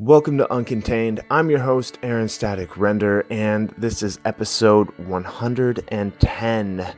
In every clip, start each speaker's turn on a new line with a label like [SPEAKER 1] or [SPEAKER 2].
[SPEAKER 1] Welcome to Uncontained. I'm your host, Aaron Static Render, and this is episode 110.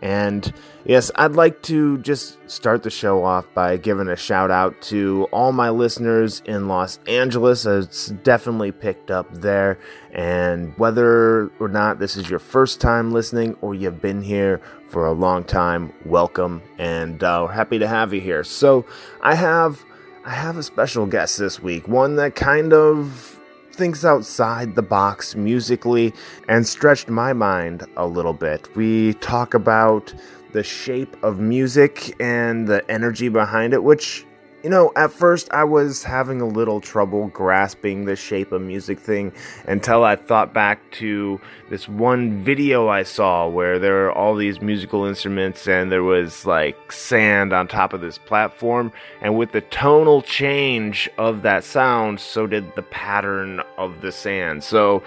[SPEAKER 1] And yes, I'd like to just start the show off by giving a shout out to all my listeners in Los Angeles. It's definitely picked up there. And whether or not this is your first time listening or you've been here for a long time, welcome. And uh, we're happy to have you here. So I have I have a special guest this week, one that kind of thinks outside the box musically and stretched my mind a little bit. We talk about the shape of music and the energy behind it, which you know, at first I was having a little trouble grasping the shape of music thing until I thought back to this one video I saw where there were all these musical instruments and there was like sand on top of this platform. And with the tonal change of that sound, so did the pattern of the sand. So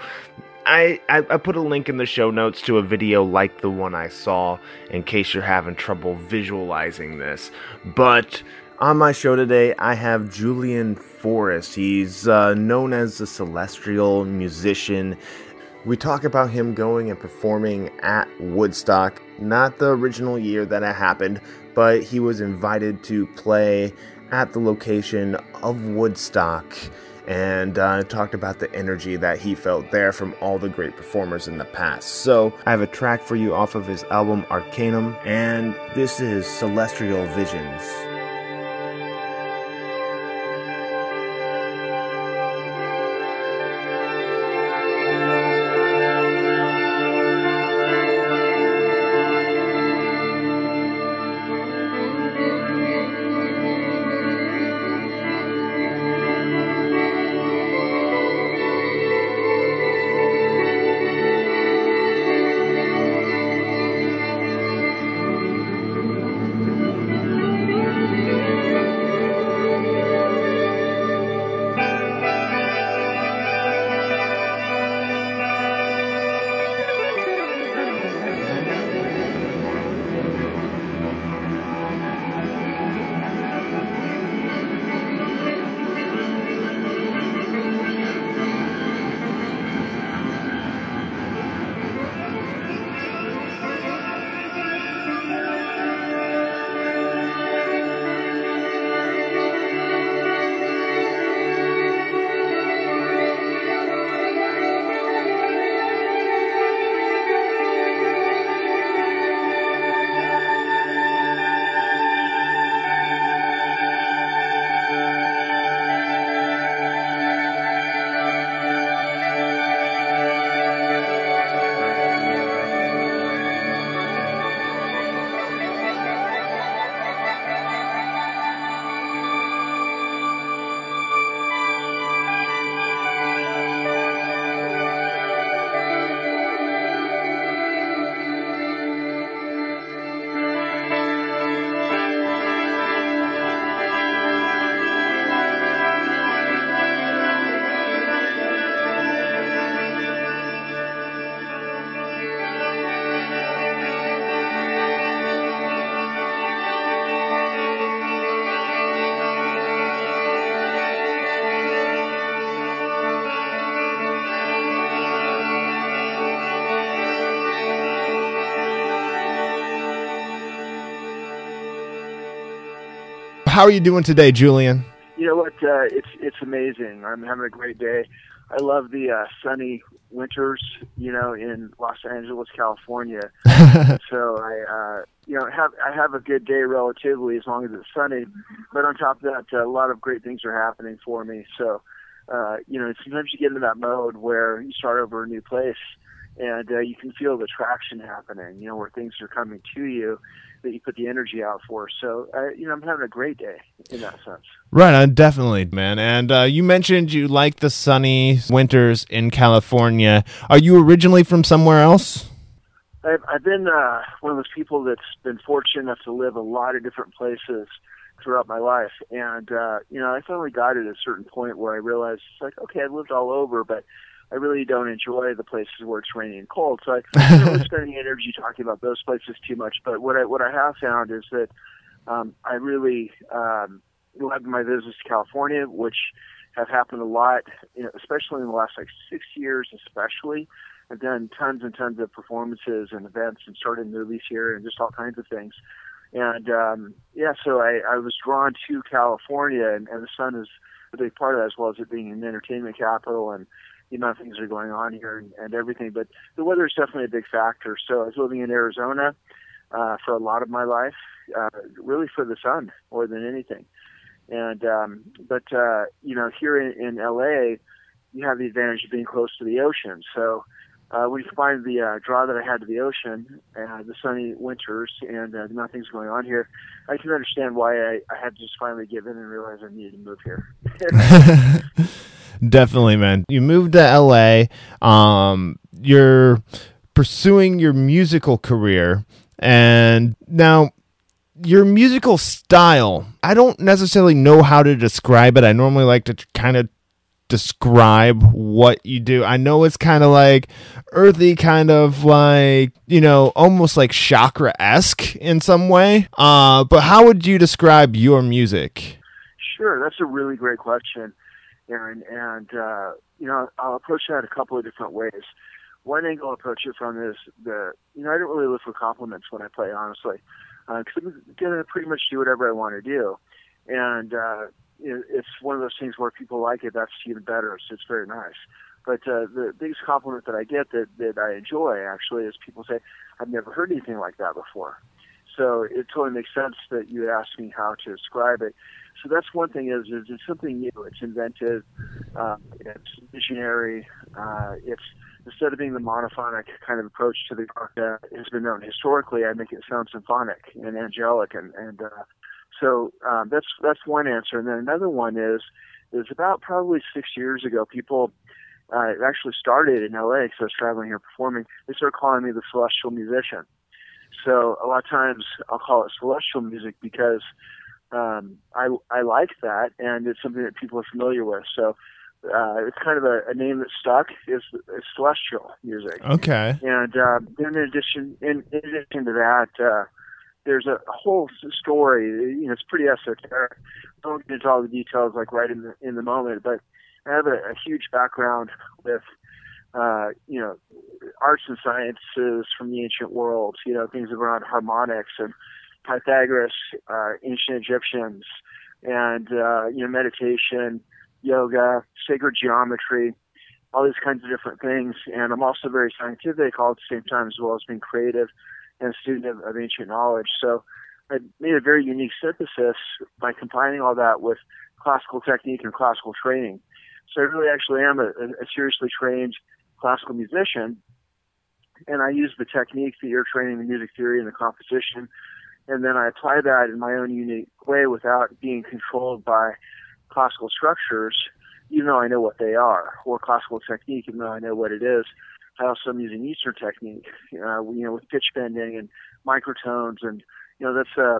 [SPEAKER 1] I, I, I, put a link in the show notes to a video like the one I saw in case you're having trouble visualizing this. But on my show today, I have Julian Forest. He's uh, known as the celestial musician. We talk about him going and performing at Woodstock, not the original year that it happened, but he was invited to play at the location of Woodstock and uh, talked about the energy that he felt there from all the great performers in the past. So, I have a track for you off of his album Arcanum, and this is Celestial Visions. How are you doing today, Julian?
[SPEAKER 2] You know what? Uh, it's it's amazing. I'm having a great day. I love the uh, sunny winters, you know, in Los Angeles, California. so I, uh, you know, have I have a good day relatively as long as it's sunny. But on top of that, a lot of great things are happening for me. So, uh, you know, sometimes you get into that mode where you start over a new place and uh, you can feel the traction happening. You know, where things are coming to you that you put the energy out for. So, uh, you know, I'm having a great day in that sense.
[SPEAKER 1] Right, uh, definitely, man. And uh, you mentioned you like the sunny winters in California. Are you originally from somewhere else?
[SPEAKER 2] I've, I've been uh, one of those people that's been fortunate enough to live a lot of different places throughout my life. And, uh, you know, I finally got at a certain point where I realized, it's like, okay, I've lived all over, but I really don't enjoy the places where it's rainy and cold. So I don't really spend any energy talking about those places too much. But what I what I have found is that um, I really um, love my visits to California, which have happened a lot, you know, especially in the last like six years, especially. I've done tons and tons of performances and events and started movies here and just all kinds of things. And um, yeah, so I, I was drawn to California, and, and the sun is a big part of that, as well as it being an entertainment capital and the amount of things that are going on here and, and everything. But the weather is definitely a big factor. So I was living in Arizona uh, for a lot of my life, uh, really for the sun more than anything. And um, but uh, you know, here in, in LA, you have the advantage of being close to the ocean. So uh, when you combine the uh, draw that I had to the ocean, uh, the sunny winters, and uh, nothing's going on here, I can understand why I, I had to just finally give in and realize I needed to move here.
[SPEAKER 1] Definitely, man. You moved to LA. Um, you're pursuing your musical career, and now your musical style. I don't necessarily know how to describe it. I normally like to kind of describe what you do. I know it's kind of like earthy, kind of like, you know, almost like chakra esque in some way. Uh, but how would you describe your music?
[SPEAKER 2] Sure, that's a really great question, Aaron. And, uh, you know, I'll approach that a couple of different ways. One angle I'll approach it from is the, you know, I don't really look for compliments when I play, honestly, because uh, I'm to pretty much do whatever I want to do. And, uh, it's one of those things where people like it. That's even better. So it's very nice. But uh, the biggest compliment that I get that that I enjoy actually is people say, "I've never heard anything like that before." So it totally makes sense that you ask me how to describe it. So that's one thing is, is it's something new. It's inventive. Uh, it's visionary. Uh, it's instead of being the monophonic kind of approach to the art that has been known historically, I make it sound symphonic and angelic and and uh, so um, that's that's one answer, and then another one is is about probably six years ago. People uh, it actually started in LA because I was traveling here performing. They started calling me the celestial musician. So a lot of times I'll call it celestial music because um, I I like that, and it's something that people are familiar with. So uh, it's kind of a, a name that stuck is, is celestial music.
[SPEAKER 1] Okay.
[SPEAKER 2] And uh, in addition, in, in addition to that, uh, there's a whole story. You know, it's pretty esoteric. I won't get into all the details like right in the in the moment, but I have a, a huge background with uh, you know arts and sciences from the ancient world. You know, things around harmonics and Pythagoras, uh, ancient Egyptians, and uh, you know meditation, yoga, sacred geometry, all these kinds of different things. And I'm also very scientific all at the same time as well as being creative and a student of, of ancient knowledge. So I made a very unique synthesis by combining all that with classical technique and classical training. So I really actually am a, a seriously trained classical musician, and I use the techniques that you're training, the music theory and the composition, and then I apply that in my own unique way without being controlled by classical structures, even though I know what they are, or classical technique, even though I know what it is. I also am using Eastern technique, uh, you know, with pitch bending and microtones, and you know that's a,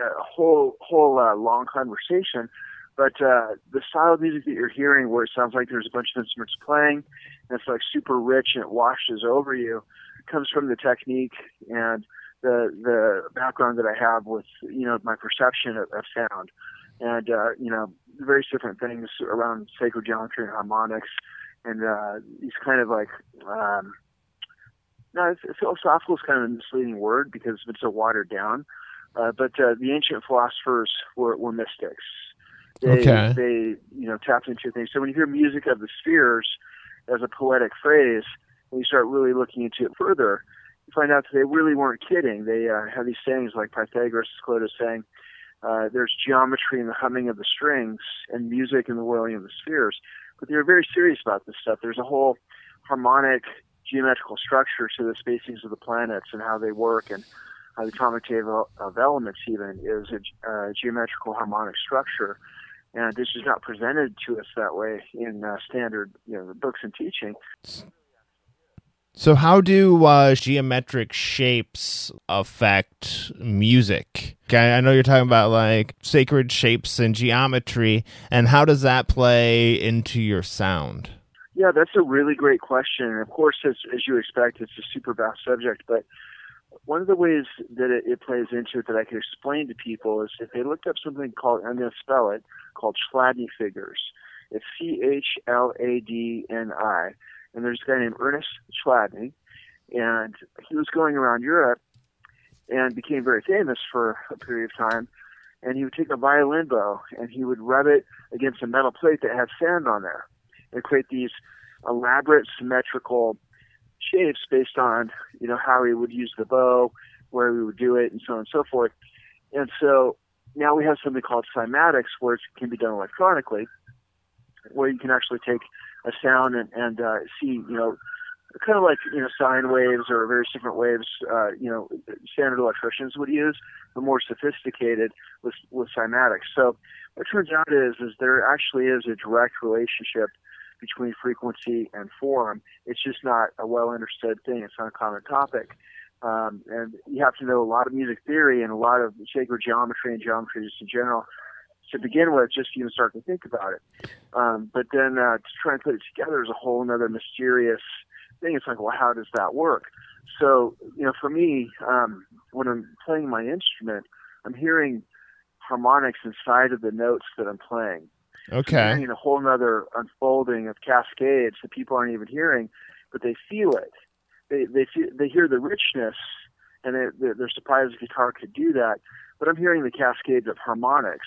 [SPEAKER 2] a whole whole uh, long conversation. But uh, the style of music that you're hearing, where it sounds like there's a bunch of instruments playing, and it's like super rich and it washes over you, comes from the technique and the the background that I have with you know my perception of, of sound, and uh, you know various different things around sacred geometry and harmonics and uh, he's kind of like um, no, philosophical is kind of a misleading word because it's so watered down. Uh, but uh, the ancient philosophers were, were mystics. They,
[SPEAKER 1] okay.
[SPEAKER 2] They you know tapped into things. So when you hear music of the spheres as a poetic phrase, and you start really looking into it further, find out that they really weren't kidding. They uh, have these sayings like Pythagoras is saying, uh, "There's geometry in the humming of the strings and music in the whirling of the spheres." but they were very serious about this stuff. There's a whole harmonic geometrical structure to the spacings of the planets and how they work and how the atomic table of elements even is a uh, geometrical harmonic structure. And this is not presented to us that way in uh, standard you know, books and teaching.
[SPEAKER 1] So, how do uh, geometric shapes affect music? Okay, I know you're talking about like sacred shapes and geometry, and how does that play into your sound?
[SPEAKER 2] Yeah, that's a really great question. And of course, as, as you expect, it's a super vast subject. But one of the ways that it, it plays into it that I can explain to people is if they looked up something called, I'm going to spell it, called Chladni figures. It's C H L A D N I. And there's a guy named Ernest Chladni, and he was going around Europe and became very famous for a period of time. And he would take a violin bow and he would rub it against a metal plate that had sand on there and create these elaborate symmetrical shapes based on you know how he would use the bow, where we would do it, and so on and so forth. And so now we have something called cymatics, where it can be done electronically, where you can actually take a sound and, and uh, see you know kind of like you know sine waves or various different waves uh, you know standard electricians would use, but more sophisticated with with cymatics. So what turns out is is there actually is a direct relationship between frequency and form. It's just not a well understood thing. It's not a common topic. Um, and you have to know a lot of music theory and a lot of sacred geometry and geometry just in general to begin with, just even start to think about it. Um, but then uh, to try and put it together is a whole other mysterious thing. It's like, well, how does that work? So, you know, for me, um, when I'm playing my instrument, I'm hearing harmonics inside of the notes that I'm playing.
[SPEAKER 1] Okay.
[SPEAKER 2] So hearing a whole other unfolding of cascades that people aren't even hearing, but they feel it. They they feel, they hear the richness, and they, they're surprised the guitar could do that. But I'm hearing the cascades of harmonics,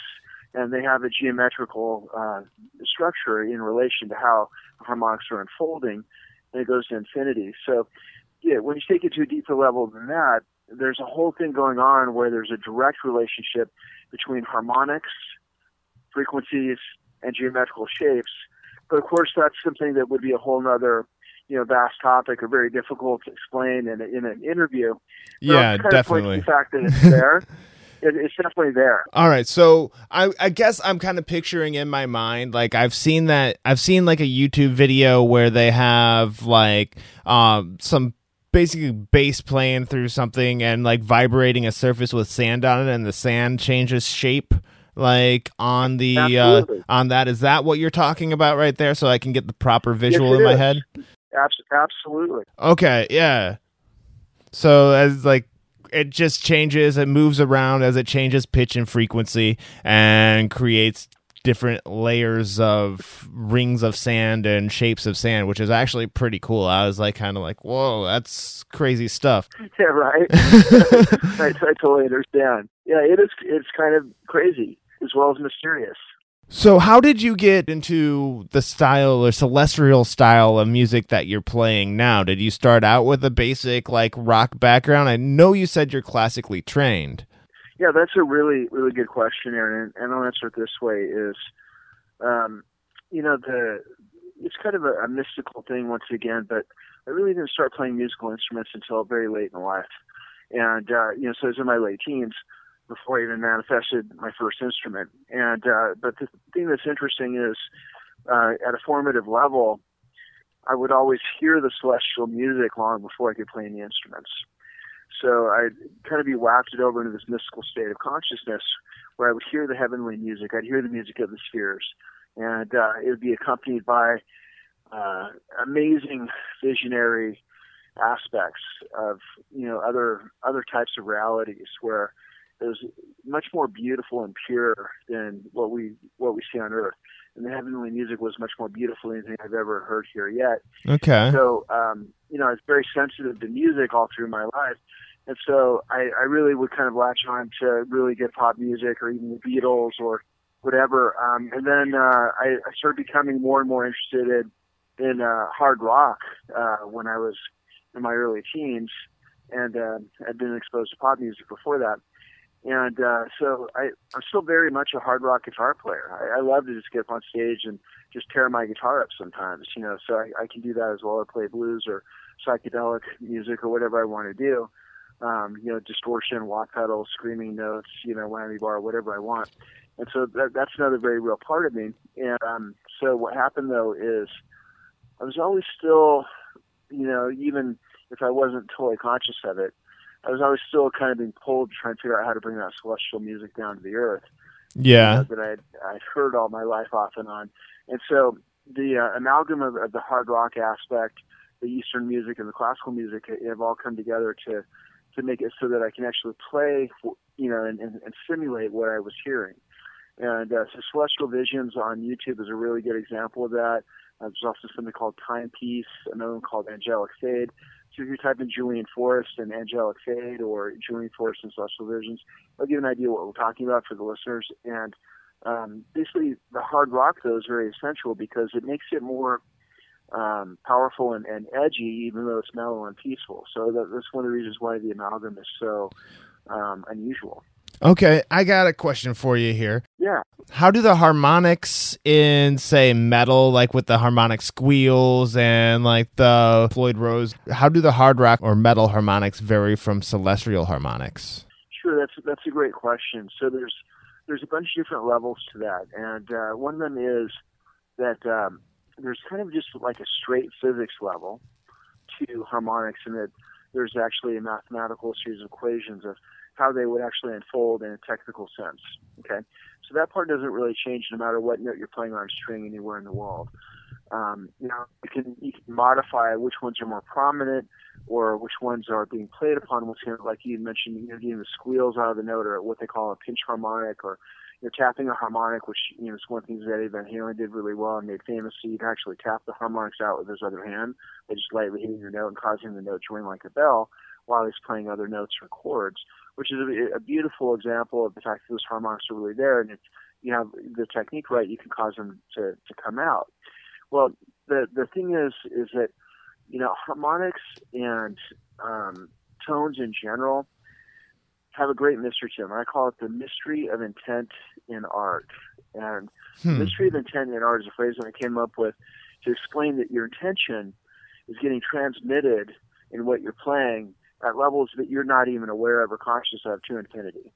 [SPEAKER 2] and they have a geometrical uh, structure in relation to how harmonics are unfolding, and it goes to infinity. So, yeah, when you take it to a deeper level than that, there's a whole thing going on where there's a direct relationship between harmonics, frequencies, and geometrical shapes. But of course, that's something that would be a whole other, you know, vast topic or very difficult to explain in, a, in an interview.
[SPEAKER 1] But yeah, definitely.
[SPEAKER 2] the fact that it's there. it's definitely there.
[SPEAKER 1] All right, so I, I guess I'm kind of picturing in my mind like I've seen that I've seen like a YouTube video where they have like um some basically bass playing through something and like vibrating a surface with sand on it and the sand changes shape like on the uh, on that. Is that what you're talking about right there so i can get the proper visual
[SPEAKER 2] yes,
[SPEAKER 1] in my
[SPEAKER 2] is.
[SPEAKER 1] head?
[SPEAKER 2] Absolutely.
[SPEAKER 1] Okay yeah. So as like it just changes it moves around as it changes pitch and frequency and creates different layers of rings of sand and shapes of sand, which is actually pretty cool. I was like, kind of like, whoa, that's crazy stuff.
[SPEAKER 2] Yeah, right. I, I totally understand. Yeah, it is. It's kind of crazy as well as mysterious.
[SPEAKER 1] So, how did you get into the style or celestial style of music that you're playing now? Did you start out with a basic like rock background? I know you said you're classically trained.
[SPEAKER 2] Yeah, that's a really, really good question, Aaron. And I'll answer it this way: is um, you know the it's kind of a, a mystical thing once again, but I really didn't start playing musical instruments until very late in life, and uh, you know, so I was in my late teens before I even manifested my first instrument. And uh, but the thing that's interesting is uh, at a formative level, I would always hear the celestial music long before I could play any instruments. So I'd kind of be wafted over into this mystical state of consciousness where I would hear the heavenly music. I'd hear the music of the spheres, and uh, it would be accompanied by uh, amazing visionary aspects of you know other other types of realities where it was much more beautiful and pure than what we what we see on Earth. And the heavenly music was much more beautiful than anything I've ever heard here yet.
[SPEAKER 1] Okay.
[SPEAKER 2] So, um, you know, I was very sensitive to music all through my life. And so I, I really would kind of latch on to really good pop music or even the Beatles or whatever. Um, and then uh, I, I started becoming more and more interested in, in uh, hard rock uh, when I was in my early teens and uh, had been exposed to pop music before that. And uh, so I, I'm still very much a hard rock guitar player. I, I love to just get up on stage and just tear my guitar up sometimes, you know. So I, I can do that as well. I play blues or psychedelic music or whatever I want to do. Um, you know, distortion, wah pedal, screaming notes, you know, whammy bar, whatever I want. And so that, that's another very real part of me. And um, so what happened though is I was always still, you know, even if I wasn't totally conscious of it, I was always still kind of being pulled to try and figure out how to bring that celestial music down to the earth.
[SPEAKER 1] Yeah.
[SPEAKER 2] You know, that I'd, I'd heard all my life off and on. And so the uh, amalgam of, of the hard rock aspect, the Eastern music, and the classical music have all come together to to make it so that I can actually play, you know, and, and, and simulate what I was hearing. And uh, so Celestial Visions on YouTube is a really good example of that. Uh, there's also something called Timepiece, another one called Angelic Fade. If you type in Julian Forest and Angelic Fade or Julian Forest and Celestial Visions, I'll give an idea what we're talking about for the listeners. And um, basically, the hard rock though is very essential because it makes it more um, powerful and, and edgy, even though it's mellow and peaceful. So that, that's one of the reasons why the amalgam is so um, unusual.
[SPEAKER 1] Okay, I got a question for you here.
[SPEAKER 2] Yeah.
[SPEAKER 1] How do the harmonics in, say, metal, like with the harmonic squeals and like the Floyd Rose, how do the hard rock or metal harmonics vary from celestial harmonics?
[SPEAKER 2] Sure, that's that's a great question. So there's there's a bunch of different levels to that, and uh, one of them is that um, there's kind of just like a straight physics level to harmonics, and that there's actually a mathematical series of equations of how they would actually unfold in a technical sense. Okay, so that part doesn't really change no matter what note you're playing on a string anywhere in the world. Um, you know, you can you can modify which ones are more prominent or which ones are being played upon. Like you mentioned, you know, getting the squeals out of the note or what they call a pinch harmonic or you know, tapping a harmonic, which you know is one of the things that Eddie Van Halen did really well and made famous. So you can actually tap the harmonics out with his other hand by just lightly hitting the note and causing the note to ring like a bell while he's playing other notes or chords which is a, a beautiful example of the fact that those harmonics are really there, and if you have the technique right, you can cause them to, to come out. Well, the the thing is, is that you know harmonics and um, tones in general have a great mystery to them. I call it the mystery of intent in art. And hmm. mystery of intent in art is a phrase that I came up with to explain that your intention is getting transmitted in what you're playing at levels that you're not even aware of or conscious of to infinity.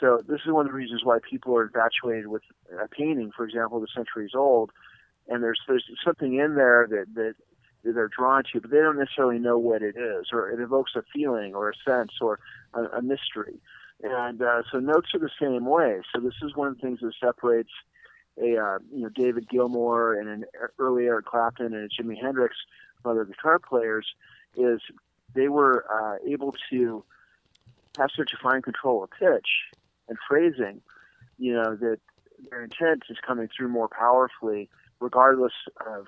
[SPEAKER 2] So this is one of the reasons why people are infatuated with a painting, for example, the centuries old, and there's there's something in there that that they're drawn to, but they don't necessarily know what it is, or it evokes a feeling or a sense or a, a mystery. And uh, so notes are the same way. So this is one of the things that separates a uh, you know David Gilmour and an early Eric Clapton and Jimi Hendrix other guitar players is they were uh, able to have such a fine control of pitch and phrasing, you know, that their intent is coming through more powerfully, regardless of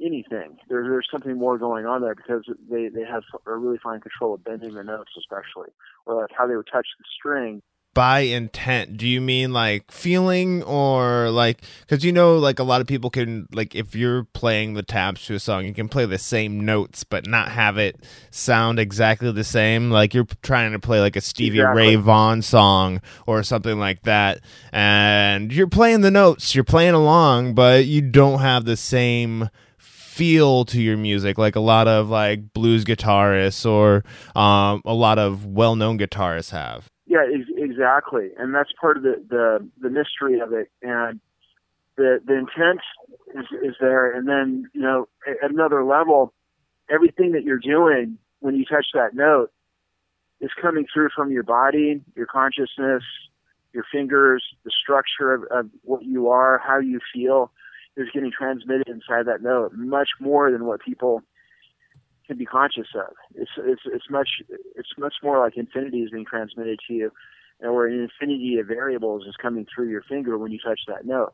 [SPEAKER 2] anything. There, there's something more going on there because they, they have a really fine control of bending the notes, especially, or like how they would touch the string
[SPEAKER 1] by intent. Do you mean like feeling or like because you know like a lot of people can like if you're playing the tabs to a song you can play the same notes but not have it sound exactly the same. Like you're trying to play like a stevie exactly. ray vaughan song or something like that and you're playing the notes you're playing along but you don't have the same feel to your music. Like a lot of like blues guitarists or um, a lot of well-known guitarists have
[SPEAKER 2] yeah, ex- exactly, and that's part of the, the the mystery of it, and the the intent is is there, and then you know at another level, everything that you're doing when you touch that note is coming through from your body, your consciousness, your fingers, the structure of, of what you are, how you feel is getting transmitted inside that note much more than what people can be conscious of. It's it's it's much it's much more like infinity is being transmitted to you, and where an infinity of variables is coming through your finger when you touch that note.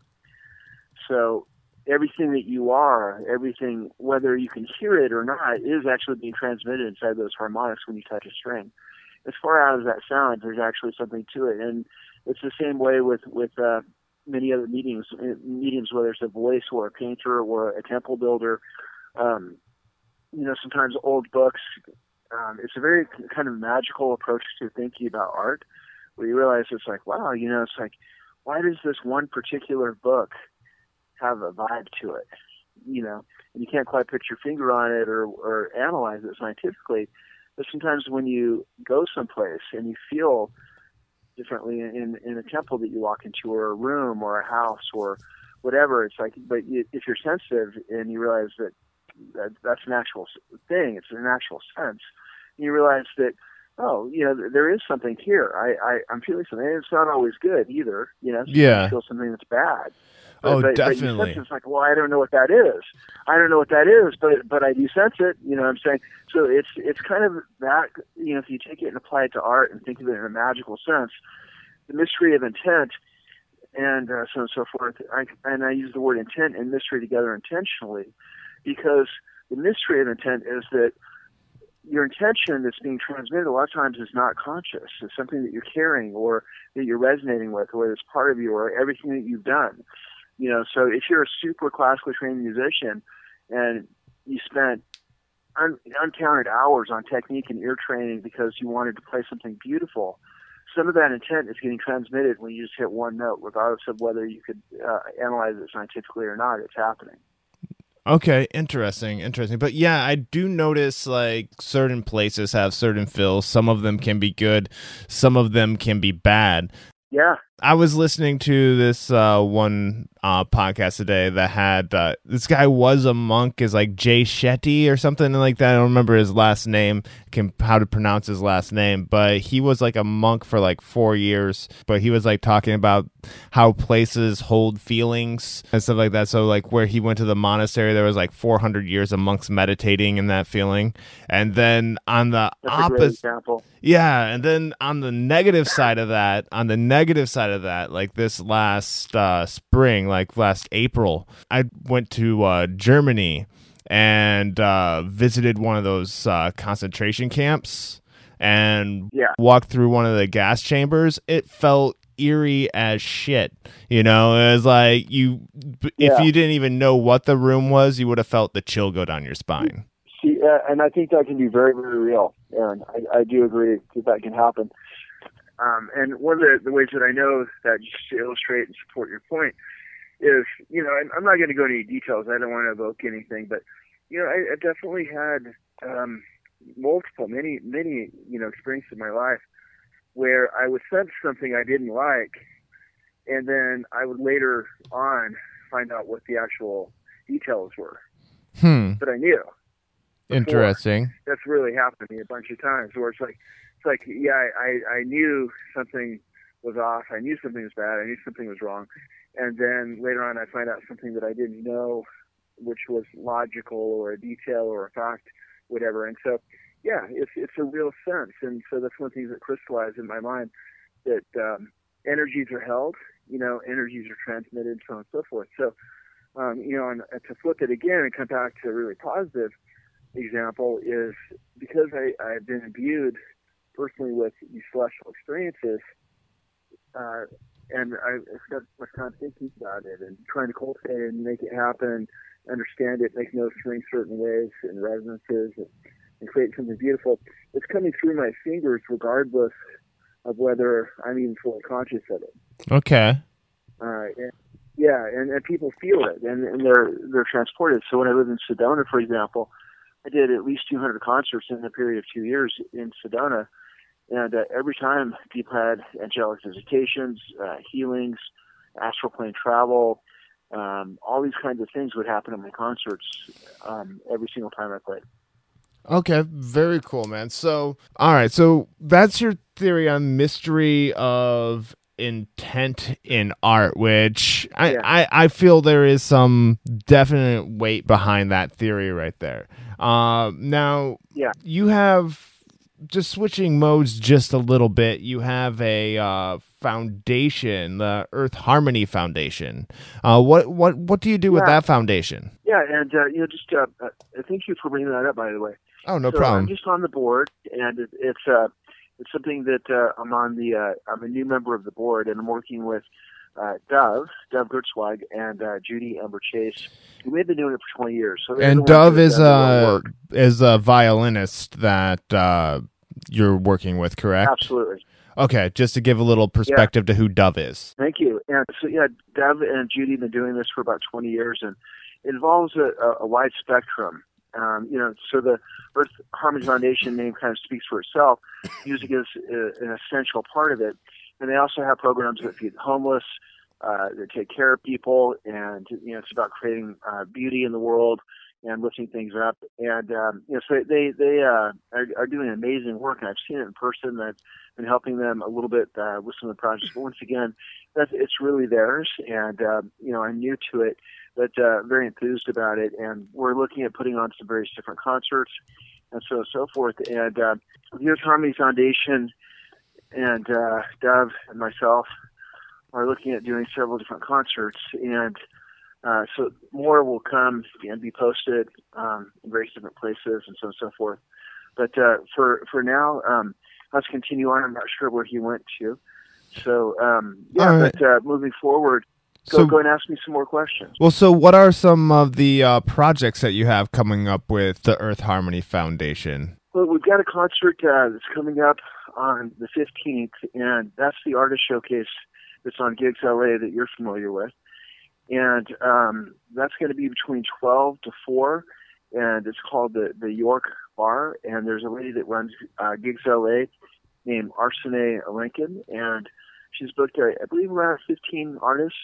[SPEAKER 2] So everything that you are, everything whether you can hear it or not, is actually being transmitted inside those harmonics when you touch a string. As far out as that sounds, there's actually something to it, and it's the same way with with uh, many other mediums, mediums whether it's a voice or a painter or a temple builder. Um, you know, sometimes old books. Um, it's a very kind of magical approach to thinking about art, where you realize it's like, wow, you know, it's like, why does this one particular book have a vibe to it? You know, and you can't quite put your finger on it or, or analyze it scientifically. But sometimes when you go someplace and you feel differently in, in a temple that you walk into or a room or a house or whatever, it's like, but you, if you're sensitive and you realize that that, that's an actual thing. It's an actual sense. And you realize that, oh, you know, there is something here. I, I I'm feeling something. And it's not always good either. You know,
[SPEAKER 1] yeah.
[SPEAKER 2] You feel something that's bad.
[SPEAKER 1] But, oh, but, definitely.
[SPEAKER 2] But it's like, well, I don't know what that is. I don't know what that is, but but I do sense it. You know what I'm saying? So it's it's kind of that. You know, if you take it and apply it to art and think of it in a magical sense, the mystery of intent and uh, so on and so forth. I, and I use the word intent and mystery together intentionally because the mystery of intent is that your intention that's being transmitted a lot of times is not conscious. It's something that you're carrying or that you're resonating with or that's part of you or everything that you've done. You know, so if you're a super classically trained musician and you spent un- uncounted hours on technique and ear training because you wanted to play something beautiful, some of that intent is getting transmitted when you just hit one note, regardless of whether you could uh, analyze it scientifically or not. It's happening.
[SPEAKER 1] Okay, interesting, interesting. But yeah, I do notice like certain places have certain fills. Some of them can be good, some of them can be bad.
[SPEAKER 2] Yeah.
[SPEAKER 1] I was listening to this uh, one uh, podcast today that had uh, this guy was a monk is like Jay Shetty or something like that. I don't remember his last name, can how to pronounce his last name, but he was like a monk for like four years. But he was like talking about how places hold feelings and stuff like that. So like where he went to the monastery, there was like 400 years of monks meditating in that feeling, and then on the opposite, yeah, and then on the negative side of that, on the negative side of that, like this last uh, spring, like last April, I went to uh, Germany and uh, visited one of those uh, concentration camps and
[SPEAKER 2] yeah.
[SPEAKER 1] walked through one of the gas chambers. It felt eerie as shit. You know, it was like you, if
[SPEAKER 2] Yeah.
[SPEAKER 1] you didn't even know what the room was, you would have felt the chill go down your spine.
[SPEAKER 2] See, uh, and I think that can be very, very real, Aaron. I, I do agree that that can happen. Um, and one of the, the ways that I know that just to illustrate and support your point is, you know, I'm not going to go into any details. I don't want to evoke anything, but you know, I, I definitely had um, multiple, many, many, you know, experiences in my life where I would sense something I didn't like, and then I would later on find out what the actual details were.
[SPEAKER 1] Hmm.
[SPEAKER 2] But I knew
[SPEAKER 1] Interesting.
[SPEAKER 2] that's really happened to me a bunch of times where it's like it's like yeah I, I knew something was off. I knew something was bad. I knew something was wrong. And then later on I find out something that I didn't know which was logical or a detail or a fact whatever. And so yeah it's it's a real sense. And so that's one of the things that crystallized in my mind that um, energies are held you know energies are transmitted so on and so forth. So um, you know and to flip it again and come back to really positive example is because I, I've been imbued personally with these celestial experiences, uh, and I've spent much time thinking about it and trying to cultivate it and make it happen, understand it, make notes ring certain ways and resonances, and, and create something beautiful. It's coming through my fingers regardless of whether I'm even fully conscious of it.
[SPEAKER 1] Okay.
[SPEAKER 2] Uh, and, yeah, and, and people feel it, and, and they're they're transported. So when I lived in Sedona, for example, I did at least 200 concerts in a period of two years in Sedona, and uh, every time people had angelic visitations, uh, healings, astral plane travel, um, all these kinds of things would happen at my concerts um, every single time I played.
[SPEAKER 1] Okay, very cool, man. So, all right, so that's your theory on mystery of intent in art, which I,
[SPEAKER 2] Yeah.
[SPEAKER 1] I, I feel there is some definite weight behind that theory right there. Uh, now,
[SPEAKER 2] Yeah.
[SPEAKER 1] you have just switching modes just a little bit. You have a uh, foundation, the Earth Harmony Foundation. Uh, what what what do you do with that foundation?
[SPEAKER 2] Yeah, and uh, you know, just uh, uh, thank you for bringing that up, by the way.
[SPEAKER 1] Oh, no
[SPEAKER 2] so
[SPEAKER 1] problem.
[SPEAKER 2] I'm just on the board, and it, it's uh, it's something that uh, I'm on the. Uh, I'm a new member of the board, and I'm working with uh, Dov, Dov Gertzweig, and uh, Judy Ember Chase. We've been doing it for 20 years. So
[SPEAKER 1] and
[SPEAKER 2] Dov
[SPEAKER 1] is
[SPEAKER 2] done the real
[SPEAKER 1] a is a violinist that uh, you're working with, correct?
[SPEAKER 2] absolutely.
[SPEAKER 1] Okay, just to give a little perspective to who Dov is.
[SPEAKER 2] Thank you. And so yeah, Dov and Judy have been doing this for about 20 years, and it involves a, a wide spectrum. Um, you know, so the Earth Harmony Foundation name kind of speaks for itself. Music is uh, an essential part of it, and they also have programs that feed the homeless, uh, that take care of people, and you know, it's about creating uh, beauty in the world and lifting things up. And um, you know, so they they uh, are, are doing amazing work, and I've seen it in person. I've been helping them a little bit uh, with some of the projects, but once again, that's it's really theirs, and uh, you know, I'm new to it, but uh, very enthused about it. And we're looking at putting on some various different concerts, and so on and so forth. And uh, the Harmony Foundation and uh, Dov and myself are looking at doing several different concerts, and uh, so more will come and be posted um, in various different places and so on and so forth. But uh, for for now, um, let's continue on. I'm not sure where he went to. So um, yeah, right. but uh, moving forward, go, so, go and ask me some more questions.
[SPEAKER 1] Well, so what are some of the uh, projects that you have coming up with the Earth Harmony Foundation?
[SPEAKER 2] Well, we've got a concert uh, that's coming up on the 15th, and that's the artist showcase that's on Gigs LA that you're familiar with. And um, that's going to be between 12 to 4, and it's called the, the York Bar. And there's a lady that runs uh, Gigs LA named Arsene Lincoln, and she's booked, uh, I believe, around 15 artists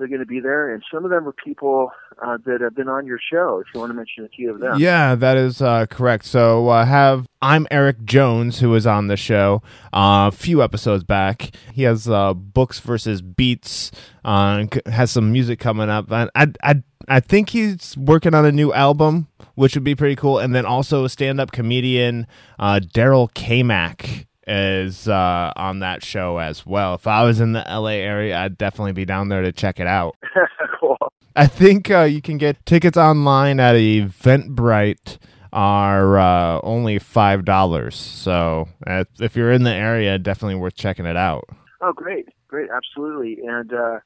[SPEAKER 2] they're going to be there, and some of them are people uh, that have been on your show. If you want to mention a few of them,
[SPEAKER 1] yeah, that is uh, correct. So uh, have I'm Eric Jones, who was on the show uh, a few episodes back. He has uh, books versus beats. Uh, has some music coming up, and I, I I think he's working on a new album, which would be pretty cool. And then also a stand up comedian Daryl K-Mac is uh, on that show as well. If I was in the LA area, I'd definitely be down there to check it out.
[SPEAKER 2] cool.
[SPEAKER 1] I think uh, you can get tickets online at Eventbrite are uh, only five dollars. So uh, if you're in the area, definitely worth checking it out.
[SPEAKER 2] Oh, great, great, absolutely. And uh,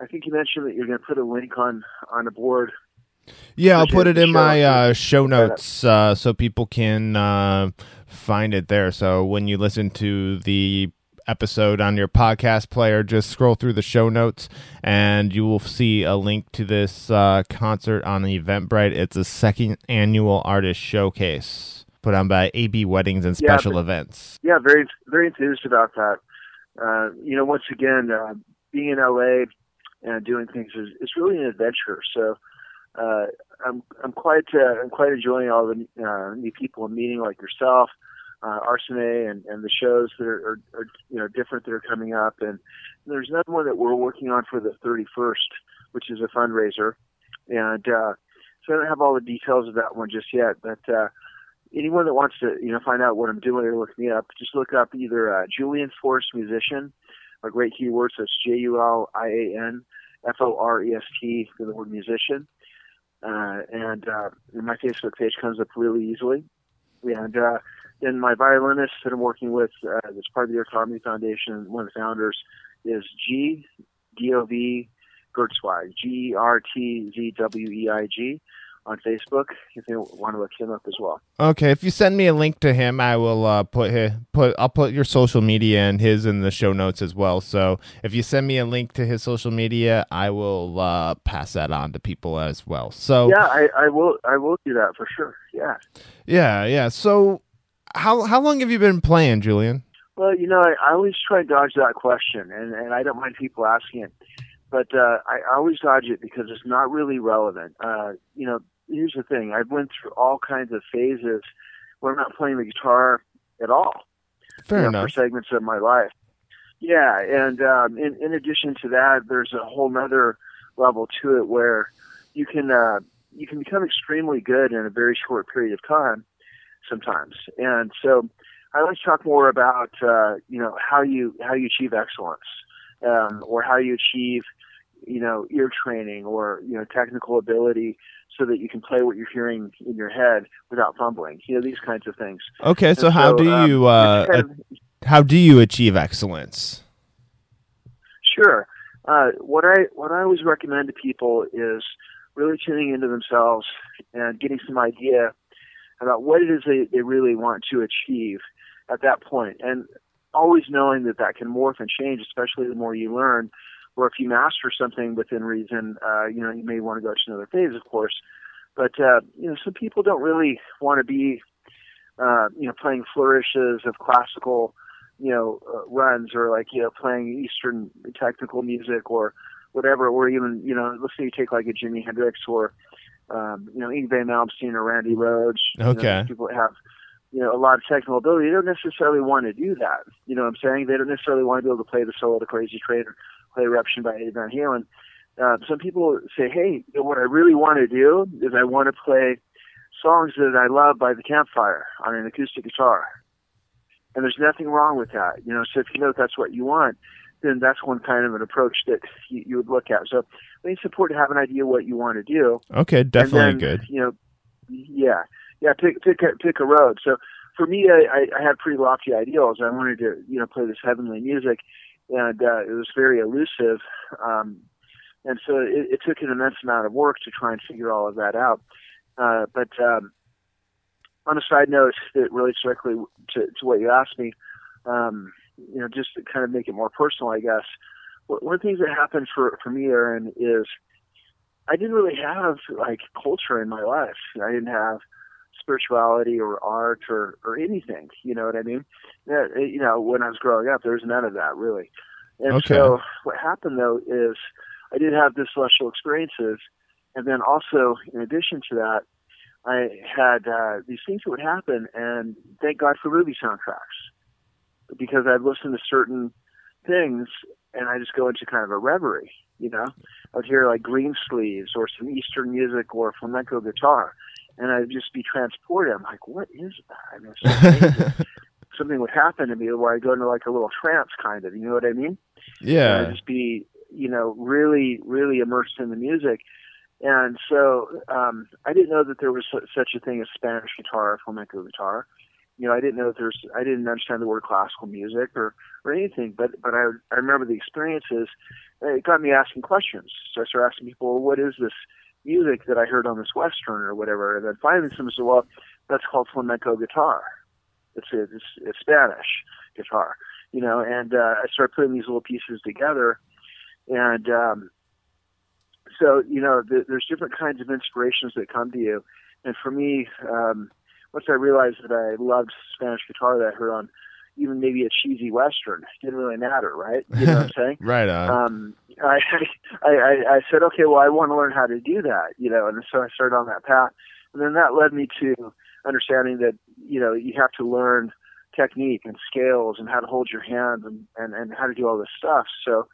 [SPEAKER 2] I think you mentioned that you're going to put a link on on the board.
[SPEAKER 1] Yeah, I'll put it in my uh, show notes uh, so people can find it there. So when you listen to the episode on your podcast player, just scroll through the show notes and you will see a link to this uh, concert on Eventbrite. It's a second annual artist showcase put on by AB Weddings and Special
[SPEAKER 2] yeah,
[SPEAKER 1] Events.
[SPEAKER 2] Yeah, very very enthused about that. Uh, you know, once again, uh, being in LA and doing things is, is really an adventure. So uh, I'm I'm quite uh, I'm quite enjoying all the uh, new people and meeting like yourself uh, Arsene and, and the shows that are, are, are, you know different that are coming up. And there's another one that we're working on for the 31st, which is a fundraiser. And uh, so I don't have all the details of that one just yet, but uh, anyone that wants to you know find out what I'm doing or look me up, just look up either uh, Julian Forest musician, a great keyword, so it's J U L I A N F O R E S T for the word musician. Uh, and uh, my Facebook page comes up really easily. And uh, then my violinist that I'm working with, uh, that's part of the Earth Harmony Foundation, one of the founders, is G D O V Gertzweig, G R T Z W E I G on Facebook if you want to look him up as well.
[SPEAKER 1] Okay, if you send me a link to him, I will uh, put his, put I'll put your social media and his in the show notes as well. So if you send me a link to his social media, I will uh, pass that on to people as well. So
[SPEAKER 2] yeah, I, I will I will do that for sure. Yeah.
[SPEAKER 1] Yeah, yeah. So how how long have you been playing, Julian?
[SPEAKER 2] Well, you know, I, I always try to dodge that question, and and I don't mind people asking it, but uh, I always dodge it because it's not really relevant. Uh, you know, here's the thing: I've went through all kinds of phases where I'm not playing the guitar at all.
[SPEAKER 1] Fair
[SPEAKER 2] you
[SPEAKER 1] know,
[SPEAKER 2] For segments of my life. Yeah, and um, in in addition to that, there's a whole nother level to it where you can uh, you can become extremely good in a very short period of time sometimes. And so I always talk more about uh, you know how you how you achieve excellence, um, or how you achieve you know ear training or you know technical ability so that you can play what you're hearing in your head without fumbling. You know these kinds of things.
[SPEAKER 1] Okay, so, so how do um, you uh, kind of, how do you achieve excellence?
[SPEAKER 2] Sure. Uh, what I what I always recommend to people is really tuning into themselves and getting some idea about what it is they, they really want to achieve at that point. And always knowing that that can morph and change, especially the more you learn. Or if you master something within reason, uh, you know, you may want to go to another phase, of course. But, uh, you know, some people don't really want to be, uh, you know, playing flourishes of classical, you know, uh, runs or like, you know, playing Eastern technical music or whatever, or even, you know, let's say you take like a Jimi Hendrix or, um, you know, Yngwie Malmsteen or Randy Rhoads.
[SPEAKER 1] Okay.
[SPEAKER 2] know, people that have, you know, a lot of technical ability. They don't necessarily want to do that. You know what I'm saying? They don't necessarily want to be able to play the solo to Crazy Train or play Eruption by Eddie Van Halen. Uh, some people say, hey, you know, what I really want to do is I want to play songs that I love by the campfire on an acoustic guitar. And there's nothing wrong with that. You know, so if you know that's what you want, then that's one kind of an approach that you, you would look at. So I think it's important to have an idea what you want to do.
[SPEAKER 1] Okay, definitely
[SPEAKER 2] then,
[SPEAKER 1] good.
[SPEAKER 2] You know, yeah, yeah. Pick pick a, pick a road. So for me, I, I had pretty lofty ideals. I wanted to you know play this heavenly music, and uh, it was very elusive. Um, and so it, it took an immense amount of work to try and figure all of that out. Uh, but um, on a side note that relates directly to, to what you asked me, um, you know, just to kind of make it more personal, I guess. One of the things that happened for for me, Aaron, is I didn't really have like culture in my life. I didn't have spirituality or art or or anything. You know what I mean? Yeah, you know, when I was growing up, there was none of that really. And
[SPEAKER 1] Okay.
[SPEAKER 2] so what happened though is I did have this celestial experiences, and then also in addition to that, I had uh, these things that would happen, and thank God for movie soundtracks because I'd listen to certain things and I just go into kind of a reverie. You know, I would hear like Green Sleeves or some Eastern music or flamenco guitar, and I'd just be transported. I'm like, what is that? I mean, so. Something would happen to me where I go into like a little trance, kind of. You know what I mean? and
[SPEAKER 1] yeah.
[SPEAKER 2] I'd just be, you know, really, really immersed in the music. And so um, I didn't know that there was such a thing as Spanish guitar or flamenco guitar. You know, I didn't know that there's, I didn't understand the word classical music or, or anything, but, but I, I remember the experiences. It got me asking questions. So I started asking people, well, what is this music that I heard on this Western or whatever? And then finally someone said, well, that's called flamenco guitar. It's, it's, it's Spanish guitar you know, and uh, I started putting these little pieces together, and um, so you know, th- there's different kinds of inspirations that come to you, and for me, um, once I realized that I loved Spanish guitar that I heard on even maybe a cheesy western, it didn't really matter, right? You know what I'm saying?
[SPEAKER 1] right on.
[SPEAKER 2] um, I, I, I, said, okay, well, I want to learn how to do that, you know, and so I started on that path, and then that led me to understanding that, you know, you have to learn technique and scales and how to hold your hands and, and, and how to do all this stuff. So,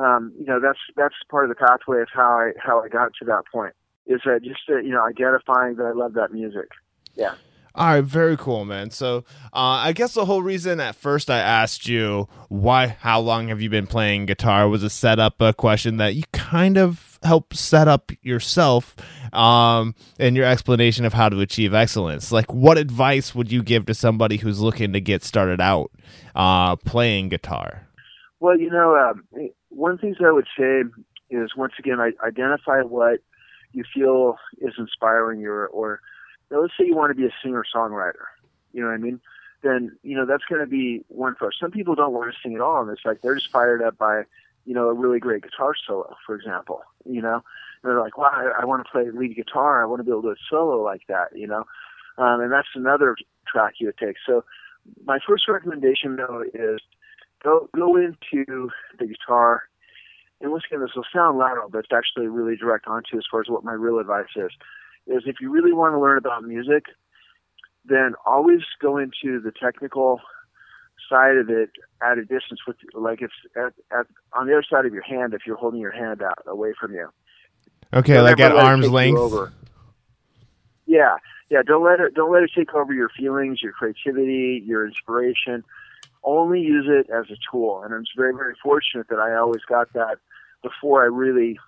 [SPEAKER 2] um, you know, that's, that's part of the pathway of how I, how I got to that point is that just, uh, you know, identifying that I love that music. Yeah.
[SPEAKER 1] All right, very cool, man. So, uh, I guess the whole reason at first I asked you why, how long have you been playing guitar was a setup a question that you kind of help set up yourself, um, in your explanation of how to achieve excellence. Like, what advice would you give to somebody who's looking to get started out, uh, playing guitar?
[SPEAKER 2] Well, you know, um, one of the things I would say is once again, I, identify what you feel is inspiring you, or, or know, let's say you want to be a singer songwriter. You know what I mean? Then you know that's going to be one for some people don't want to sing at all, and it's like they're just fired up by you know a really great guitar solo, for example. You know, and they're like, wow, I, I want to play lead guitar. I want to be able to solo like that. You know, um, and that's another track you would take. So my first recommendation though is go go into the guitar and once again this will sound lateral but it's actually really direct onto as far as what my real advice is is if you really want to learn about music then always go into the technical side of it at a distance with like it's at, at on the other side of your hand if you're holding your hand out away from you
[SPEAKER 1] Okay,
[SPEAKER 2] Don't
[SPEAKER 1] like at arm's length.
[SPEAKER 2] over. Yeah, yeah. Don't let it don't let it take over your feelings, your creativity, your inspiration. Only use it as a tool. And I'm very very fortunate that I always got that before I really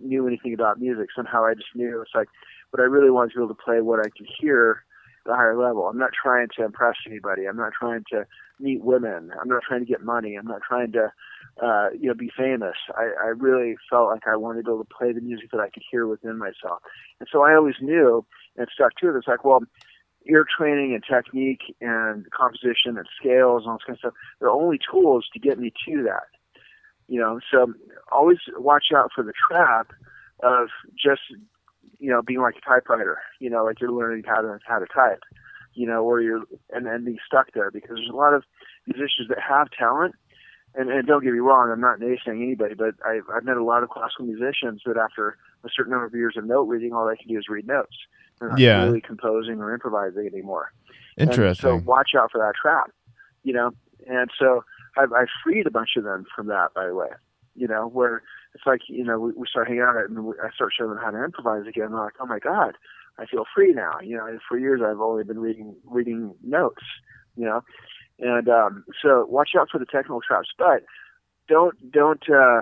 [SPEAKER 2] knew anything about music. Somehow I just knew it's like, but I really wanted to be able to play what I could hear at a higher level. I'm not trying to impress anybody. I'm not trying to meet women. I'm not trying to get money. I'm not trying to, uh, you know, be famous. I, I really felt like I wanted to be able to play the music that I could hear within myself. And so I always knew and stuck to it. It's like, well, ear training and technique and composition and scales and all this kind of stuff, they're only tools to get me to that. You know, so always watch out for the trap of just, you know, being like a typewriter, you know, like you're learning how to how to type, you know, or you're and then being stuck there because there's a lot of musicians that have talent and, and don't get me wrong, I'm not naysaying anybody, but I've I've met a lot of classical musicians that after a certain number of years of note reading, all they can do is read notes. They're not
[SPEAKER 1] Yeah.
[SPEAKER 2] really composing or improvising anymore. And
[SPEAKER 1] Interesting.
[SPEAKER 2] so watch out for that trap, you know. And so I've, I've freed a bunch of them from that, by the way. You know, where it's like you know we, we start hanging out and we, I start showing them how to improvise again. They're like, oh my god, I feel free now. You know, for years I've only been reading reading notes. You know, and um, so watch out for the technical traps. But don't don't uh,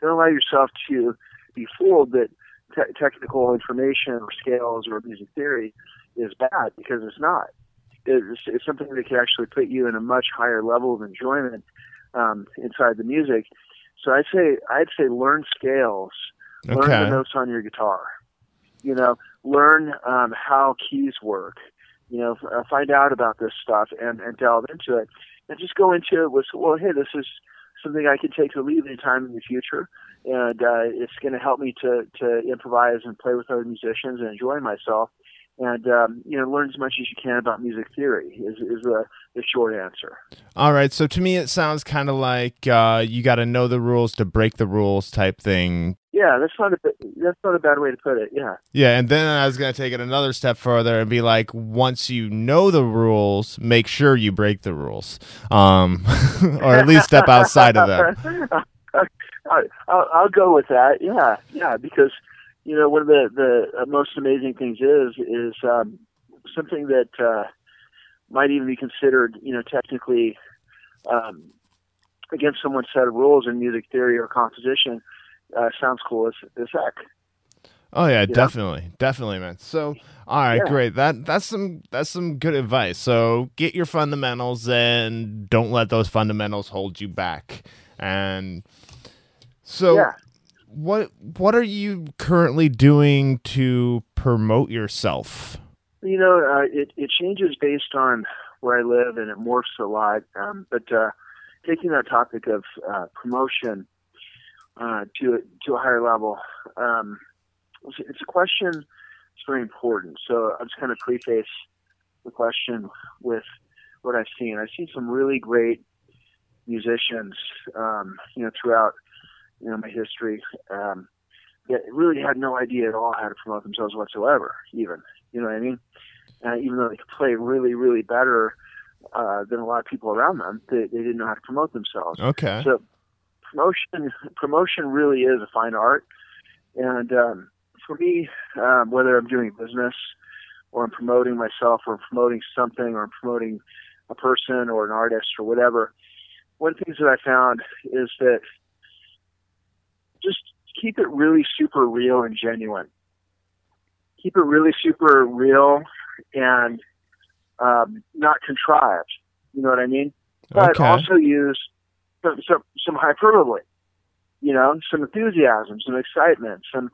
[SPEAKER 2] don't allow yourself to be fooled that te- technical information or scales or music theory is bad because it's not. It's, it's something that can actually put you in a much higher level of enjoyment um, inside the music. So I'd say I'd say learn scales,
[SPEAKER 1] Okay.
[SPEAKER 2] learn the notes on your guitar. You know, learn um, how keys work. You know, f- uh, find out about this stuff and, and delve into it, and just go into it with, well, hey, this is something I can take to leave any time in the future, and uh, it's going to help me to to improvise and play with other musicians and enjoy myself. And um, you know, learn as much as you can about music theory is is the, the short answer.
[SPEAKER 1] All right. So to me, it sounds kind of like uh, you got to know the rules to break the rules type thing.
[SPEAKER 2] Yeah, that's not a that's not a bad way to put it. Yeah.
[SPEAKER 1] Yeah, and then I was gonna take it another step further and be like, once you know the rules, make sure you break the rules, um, or at least step outside of them.
[SPEAKER 2] I- I'll, I'll go with that. Yeah, yeah, because you know one of the the most amazing things is is um, something that uh, might even be considered you know technically um, against someone's set of rules in music theory or composition. Uh, sounds cool as, as heck.
[SPEAKER 1] Oh yeah, definitely, definitely, man. So, all right,
[SPEAKER 2] Yeah.
[SPEAKER 1] great. That that's some that's some good advice. So, get your fundamentals and don't let those fundamentals hold you back. And so,
[SPEAKER 2] yeah.
[SPEAKER 1] What what are you currently doing to promote yourself?
[SPEAKER 2] You know, uh, it it changes based on where I live, and it morphs a lot. Um, but uh, taking that topic of uh, promotion uh, to to a higher level, um, it's, a question. It's very important. So I'm just going to preface the question with what I've seen. I've seen some really great musicians, um, you know, throughout you know my history. Um, that really had no idea at all how to promote themselves whatsoever. Even you know what I mean? Uh, even though they could play really, really better uh, than a lot of people around them, they, they didn't know how to promote themselves.
[SPEAKER 1] Okay.
[SPEAKER 2] So promotion, promotion really is a fine art. And um, for me, um, whether I'm doing business or I'm promoting myself or I'm promoting something or I'm promoting a person or an artist or whatever, one of the things that I found is that just keep it really super real and genuine. Keep it really super real and um, not contrived. You know what I mean? But
[SPEAKER 1] Okay.
[SPEAKER 2] also use some, some some hyperbole. You know, some enthusiasm, some excitement, some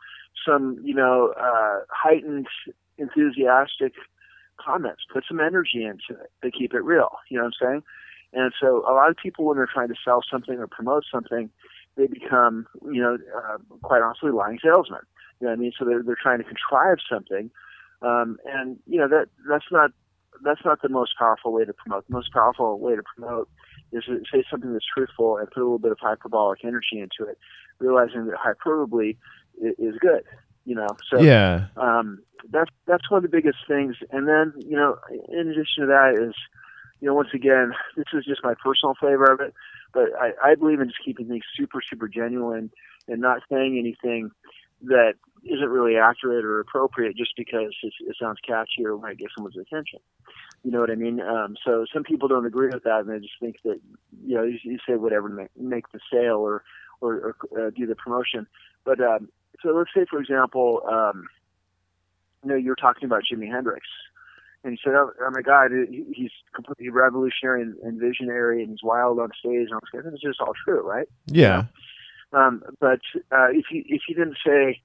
[SPEAKER 2] some you know uh, heightened enthusiastic comments. Put some energy into it to keep it real. You know what I'm saying? And so a lot of people when they're trying to sell something or promote something, they become you know uh, quite honestly lying salesmen. You know what I mean? So they're they're trying to contrive something, um, and you know that that's not that's not the most powerful way to promote. The most powerful way to promote is to say something that's truthful and put a little bit of hyperbolic energy into it, realizing that hyperbole is good. You know, so
[SPEAKER 1] yeah.
[SPEAKER 2] um, that's that's one of the biggest things. And then you know, in addition to that is, you know, once again, this is just my personal flavor of it, but I, I believe in just keeping things super super genuine and not saying anything that isn't really accurate or appropriate just because it sounds catchy or might get someone's attention. You know what I mean? Um, so some people don't agree with that, and they just think that you know you, you say whatever to make, make the sale or or, or uh, do the promotion. But um, so let's say, for example, um, you know, you were talking about Jimi Hendrix, and said, "Oh, oh my God, he- he's completely revolutionary and, and visionary, and he's wild on stage." And I was like, "This is just all true, right?"
[SPEAKER 1] Yeah.
[SPEAKER 2] Um, but uh, if you if you didn't say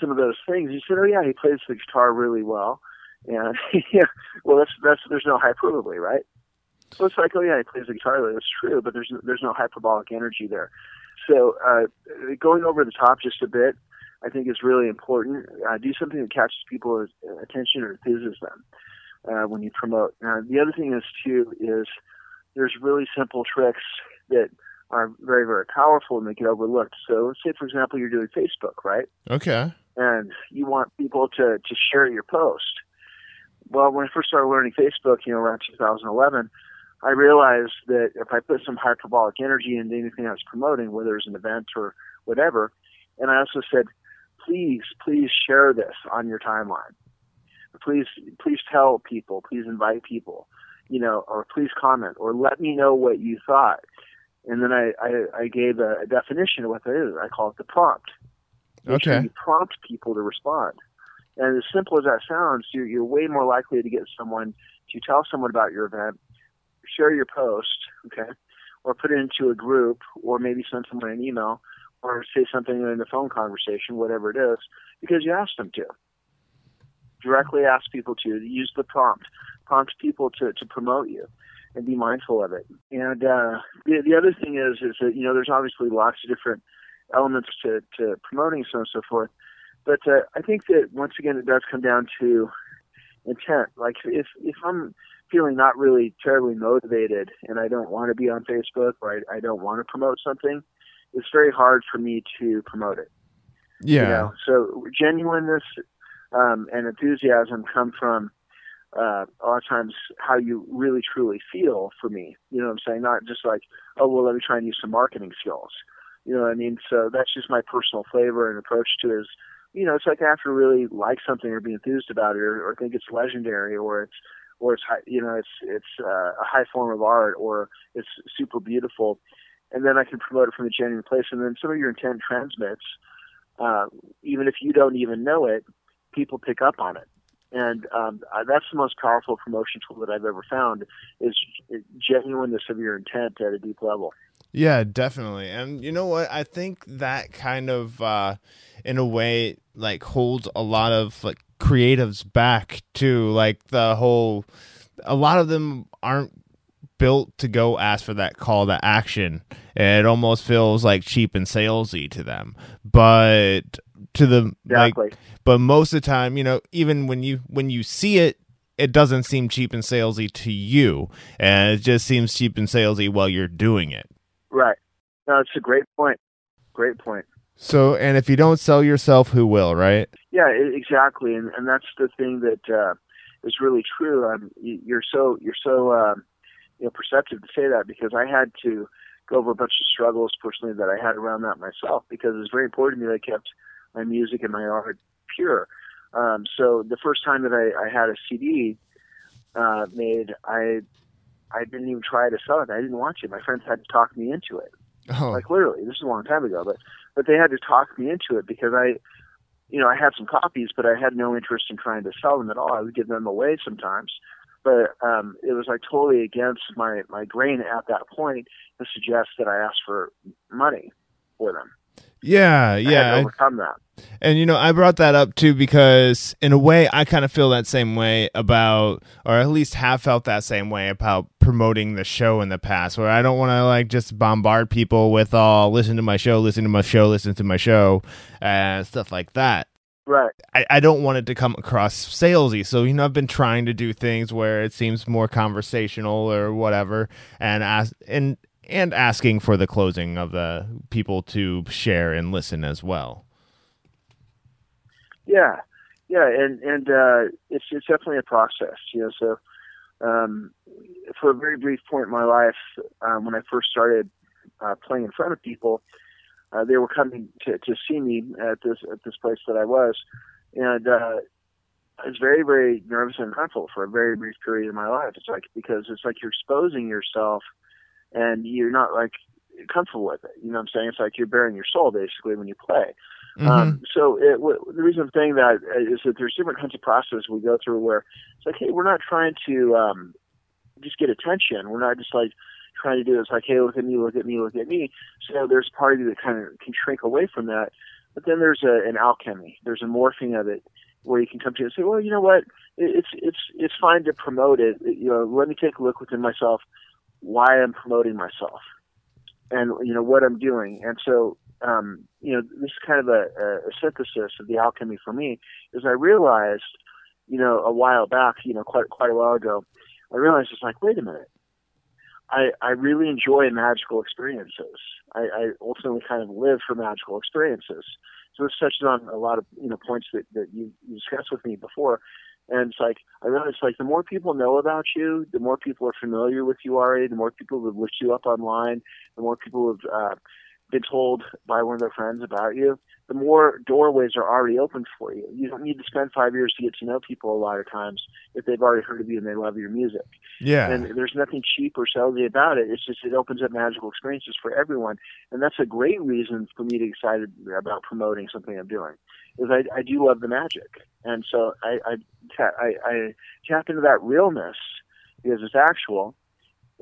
[SPEAKER 2] some of those things, you said, "Oh yeah, he plays the guitar really well," and yeah, well, that's that's there's no hyperbole, right? So it's like, oh yeah, he plays the guitar. That's true, but there's there's no hyperbolic energy there. So uh, going over the top just a bit, I think is really important. Uh, do something that catches people's attention or enthuses them uh, when you promote. Uh, the other thing is too is there's really simple tricks that are very very powerful and they get overlooked. So let's say for example you're doing Facebook, right?
[SPEAKER 1] Okay.
[SPEAKER 2] and you want people to, to share your post. Well, when I first started learning Facebook, you know, around 2011, I realized that if I put some hyperbolic energy into anything I was promoting, whether it was an event or whatever, and I also said, please, please share this on your timeline. Please, please tell people, please invite people, you know, or please comment, or let me know what you thought. and then I I, I gave a, a definition of what that is. I call it the prompt. Make
[SPEAKER 1] Okay.
[SPEAKER 2] you prompt people to respond. And as simple as that sounds, you're, you're way more likely to get someone to tell someone about your event, share your post, okay, or put it into a group, or maybe send someone an email, or say something in a phone conversation, whatever it is, because you asked them to. Directly ask people to use the prompt, prompt people to, to promote you, and be mindful of it. And uh, the the other thing is is that you know there's obviously lots of different elements to, to promoting so on and so forth. But uh, I think that once again, it does come down to intent. Like if if I'm feeling not really terribly motivated and I don't want to be on Facebook or I, I don't want to promote something, it's very hard for me to promote it.
[SPEAKER 1] Yeah.
[SPEAKER 2] You know? So genuineness um, and enthusiasm come from uh, a lot of times how you really truly feel for me. You know what I'm saying? Not just like, oh, well, let me try and use some marketing skills. You know what I mean? So that's just my personal flavor and approach to it is, you know, it's like I have to really like something or be enthused about it or, or think it's legendary or it's, or it's, high, you know, it's, it's uh, a high form of art or it's super beautiful. And then I can promote it from a genuine place. And then some of your intent transmits, uh, even if you don't even know it, people pick up on it. And um, that's the most powerful promotion tool that I've ever found is genuineness of your intent at a deep level.
[SPEAKER 1] Yeah, definitely. And you know what? I think that kind of uh in a way like holds a lot of like creatives back too. Like the whole a lot of them aren't built to go ask for that call to action. It almost feels like cheap and salesy to them. But to the like
[SPEAKER 2] Exactly.
[SPEAKER 1] but most of the time, you know, even when you when you see it it doesn't seem cheap and salesy to you, and it just seems cheap and salesy while you're doing it.
[SPEAKER 2] right. No, it's a great point. Great point.
[SPEAKER 1] So, and if you don't sell yourself, who will, right?
[SPEAKER 2] Yeah, exactly, and and that's the thing that uh, is really true. Um, you- you're so you're so um, you know perceptive to say that because I had to go over a bunch of struggles personally that I had around that myself because it's very important to me that I kept my music and my art pure. Um, so the first time that I, I had a CD uh, made, I I didn't even try to sell it. I didn't want to. My friends had to talk me into it
[SPEAKER 1] Oh,
[SPEAKER 2] like literally this is a long time ago but but they had to talk me into it because i you know i had some copies but i had no interest in trying to sell them at all i would give them away sometimes but um it was like totally against my my grain at that point to suggest that i ask for money for them
[SPEAKER 1] yeah,
[SPEAKER 2] I
[SPEAKER 1] yeah.
[SPEAKER 2] overcome that
[SPEAKER 1] And you know, I brought that up too because in a way I kind of feel that same way about or at least have felt that same way about promoting the show in the past where I don't want to like just bombard people with all listen to my show, listen to my show, listen to my show and stuff like that.
[SPEAKER 2] right
[SPEAKER 1] I, I don't want it to come across salesy. So, you know, I've been trying to do things where it seems more conversational or whatever and ask and and asking for the closing of the people to share and listen as well.
[SPEAKER 2] Yeah, yeah, and and uh, it's it's definitely a process, you know. So, um, for a very brief point in my life, um, when I first started uh, playing in front of people, uh, they were coming to to see me at this at this place that I was, and uh, I was very very nervous and uncomfortable for a very brief period in my life. It's like because it's like you're exposing yourself, and you're not like comfortable with it. You know what I'm saying? It's like you're bearing your soul basically when you play.
[SPEAKER 1] Mhm.
[SPEAKER 2] Um, so it, w- the reason I'm saying that is that there's different kinds of processes we go through where it's like, hey, we're not trying to um, just get attention. We're not just like trying to do this like, hey, look at me, look at me, look at me. So there's part of you that kind of can shrink away from that. But then there's a, an alchemy. There's a morphing of it where you can come to and say, well, you know what? It, it's it's it's fine to promote it. You know, let me take a look within myself why I'm promoting myself and you know what I'm doing. And so um, you know, this is kind of a, a synthesis of the alchemy for me, is I realized, you know, a while back, you know, quite quite a while ago, I realized it's like, wait a minute, I I really enjoy magical experiences. I, I ultimately kind of live for magical experiences. So this touches on a lot of you know points that that you, you discussed with me before. And it's like I realized like the more people know about you, the more people are familiar with you already, the more people have looked you up online, the more people have uh, been told by one of their friends about you, the more doorways are already open for you. You don't need to spend five years to get to know people a lot of times if they've already heard of you and they love your music.
[SPEAKER 1] Yeah.
[SPEAKER 2] And there's nothing cheap or salesy about it. It's just it opens up magical experiences for everyone. And that's a great reason for me to get excited about promoting something I'm doing. Is I, I do love the magic. And so I, I, I, I tap into that realness because it's actual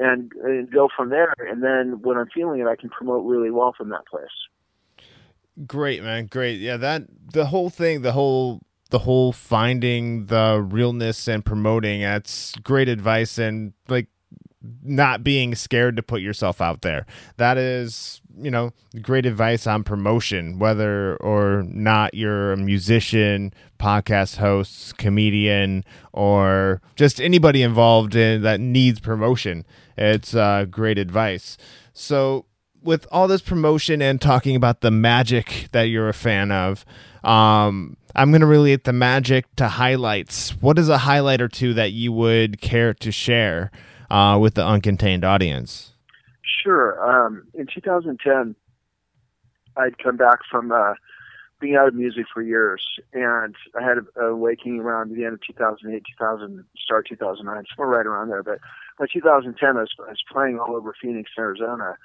[SPEAKER 2] and, and go from there. And then when I'm feeling it, I can promote really well from that place.
[SPEAKER 1] Great, man. Great. Yeah, that the whole thing, the whole the whole finding the realness and promoting, that's great advice and like not being scared to put yourself out there. That is, you know, great advice on promotion, whether or not you're a musician, podcast host, comedian, or just anybody involved in that needs promotion. It's uh, great advice. So with all this promotion and talking about the magic that you're a fan of, um, I'm going to relate the magic to highlights. What is a highlight or two that you would care to share uh, with the uncontained audience?
[SPEAKER 2] Sure. Um, in 2010, I'd come back from uh, being out of music for years, and I had a, a awakening around the end of 2008, 2000, start 2009, somewhere right around there. But by 2010, I was, I was playing all over Phoenix, Arizona,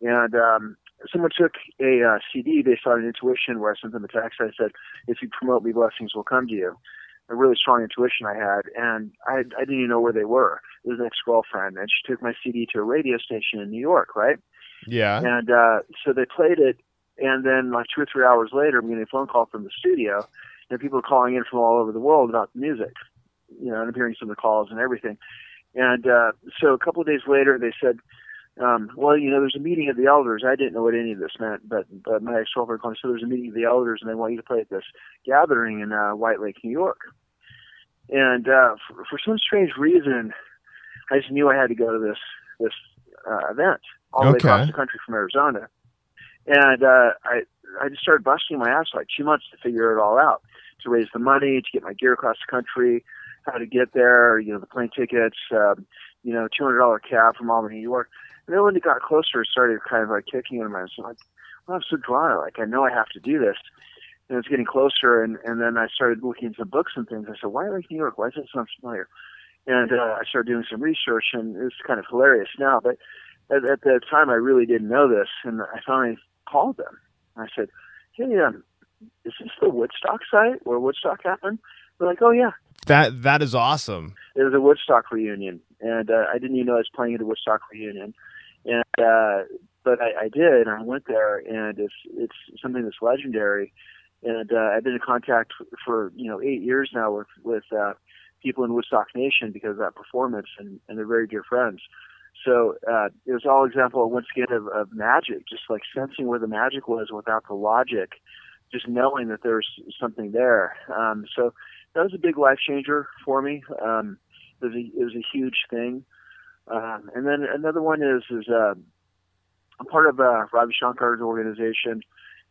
[SPEAKER 2] and um, someone took a uh, CD based on an intuition where I sent them a text. I said, "If you promote me, blessings will come to you." A really strong intuition I had, and I, I didn't even know where they were. It was an ex-girlfriend, and she took my CD to a radio station in New York, right?
[SPEAKER 1] Yeah.
[SPEAKER 2] And uh, so they played it, and then like two or three hours later, I'm getting a phone call from the studio, and people are calling in from all over the world about the music. You know, and I'm hearing some of the calls and everything. And uh, so a couple of days later, they said, um, well, you know, there's a meeting of the elders. I didn't know what any of this meant, but, but my ex-girlfriend called me, so there's a meeting of the elders, and they want you to play at this gathering in uh, White Lake, New York. And uh, for, for some strange reason, I just knew I had to go to this this uh, event all the
[SPEAKER 1] Okay.
[SPEAKER 2] way across the country from Arizona. And uh, I I just started busting my ass like two months to figure it all out, to raise the money, to get my gear across the country, how to get there, you know, the plane tickets, um, you know, two hundred dollar cab from Albany, New York. And then when it got closer, it started kind of like kicking in my I'm like, well, I'm so dry. Like I know I have to do this. And it's getting closer, and and then I started looking into books and things. I said, why like New York? Why does it sound familiar? And uh, I started doing some research, and it's kind of hilarious now. But at, at the time, I really didn't know this, and I finally called them. I said, "Hey, um, is this the Woodstock site where Woodstock happened?" They're like, "Oh yeah,
[SPEAKER 1] That that is awesome.
[SPEAKER 2] it was a Woodstock reunion, and uh, I didn't even know I was playing at a Woodstock reunion, and uh, but I, I did, and I went there, and it's it's something that's legendary, and uh, I've been in contact for you know eight years now with with uh, people in Woodstock Nation because of that performance, and, and they're very dear friends. So uh, it was all example once again of, of magic, just like sensing where the magic was without the logic, just knowing that there's something there. Um, so that was a big life changer for me. Um, it was a, it was a huge thing. Um, and then another one is is uh, I'm part of uh, Ravi Shankar's organization,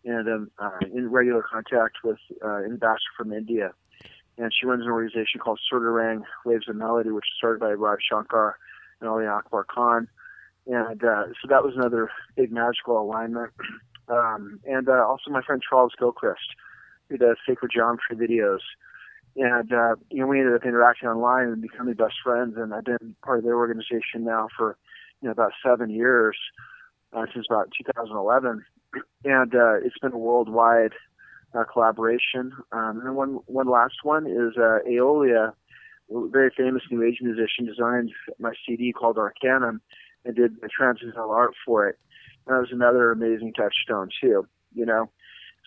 [SPEAKER 2] and I'm uh, in regular contact with uh, an ambassador from India. And she runs an organization called Surdarang Waves of Melody, which was started by Ravi Shankar and Ali Akbar Khan. And uh, so that was another big magical alignment. Um, and uh, also my friend Charles Gilchrist, who does sacred geometry videos and uh, you know we ended up interacting online and becoming best friends. And I've been part of their organization now for you know about seven years uh, since about 2011, and uh, it's been a worldwide uh, collaboration. Um, and then one one last one is uh, Aeoliah, a very famous New Age musician, designed my CD called Arcanum and did the transitional art for it. And that was another amazing touchstone too. You know.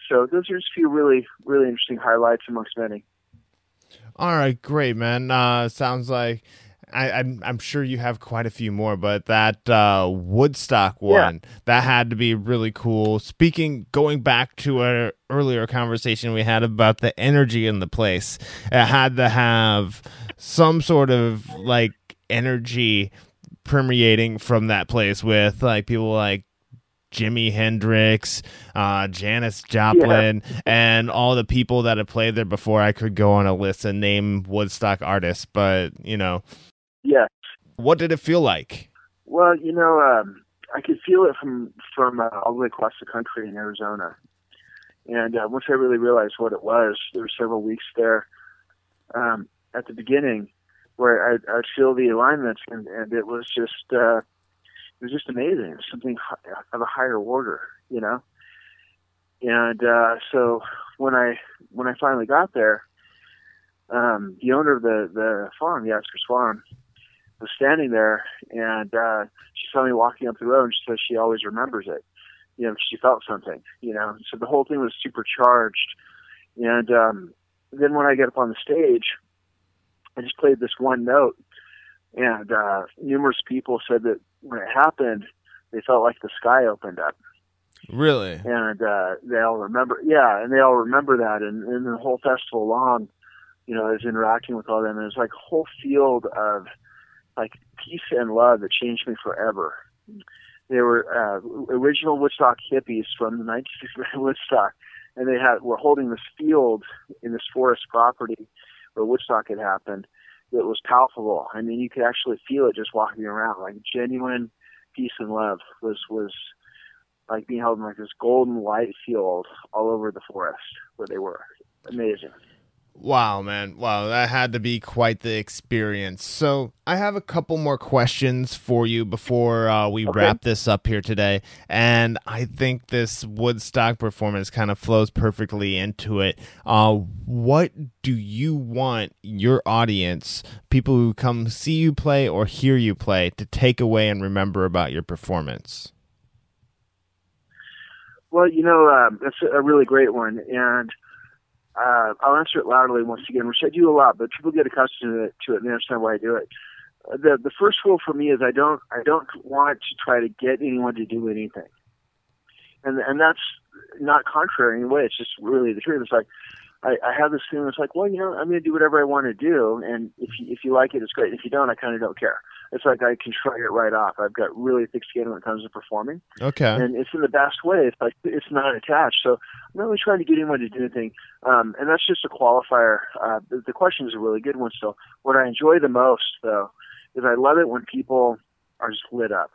[SPEAKER 2] So those are just a few really, really interesting highlights amongst many.
[SPEAKER 1] All right, great, man. Uh, sounds like I, I'm I'm sure you have quite a few more, but that uh, Woodstock one that had to be really cool. Speaking, going back to an earlier conversation we had about the energy in the place, it had to have some sort of like energy permeating from that place with like people like Jimi Hendrix, uh, Janis Joplin, and all the people that have played there before. I could go on a list and name Woodstock artists, but you know,
[SPEAKER 2] Yeah.
[SPEAKER 1] what did it feel like?
[SPEAKER 2] Well, you know, um, I could feel it from from uh, all the way across the country in Arizona. And uh, once I really realized what it was, there were several weeks there um, at the beginning where I'd, I'd feel the alignments, and, and it was just uh, it was just amazing. It was something of a higher order, you know. And uh, so when I when I finally got there, um, the owner of the the farm, the Oscars farm, was standing there, and uh, she saw me walking up the road, and she says she always remembers it. You know, she felt something. You know, so the whole thing was supercharged. And um, then when I get up on the stage, I just played this one note, and uh, numerous people said that when it happened, they felt like the sky opened up.
[SPEAKER 1] Really?
[SPEAKER 2] And uh, they all remember, yeah, and they all remember that. And, and the whole festival long, you know, I was interacting with all them, and it was like a whole field of like peace and love that changed me forever. They were uh, original Woodstock hippies from the 1960s Woodstock, and they had were holding this field in this forest property where Woodstock had happened. That was palpable. I mean, you could actually feel it just walking around. Like genuine peace and love was was like being held in like this golden light field all over the forest where they were. Amazing.
[SPEAKER 1] Wow, man. Wow, that had to be quite the experience. So, I have a couple more questions for you before uh, we okay. wrap this up here today. And I think this Woodstock performance kind of flows perfectly into it. Uh, what do you want your audience, people who come see you play or hear you play, to take away and remember about your performance?
[SPEAKER 2] Well, you know, um, that's a really great one. And uh, I'll answer it loudly once again, which I do a lot, but people get accustomed to it, to it and they understand why I do it. Uh, the the first rule for me is I don't I don't want to try to get anyone to do anything, and and that's not contrary in any way. It's just really the truth. It's like I, I have this feeling. It's like, well, you know, I'm going to do whatever I want to do, and if you, if you like it, it's great. If you don't, I kind of don't care it's like I can shrug it right off. I've got really thick skin when it comes to performing.
[SPEAKER 1] Okay.
[SPEAKER 2] And it's in the best way. It's like it's not attached. So I'm not really trying to get anyone to do anything. Um, and that's just a qualifier. Uh, the, the question is a really good one. So what I enjoy the most though is I love it when people are just lit up.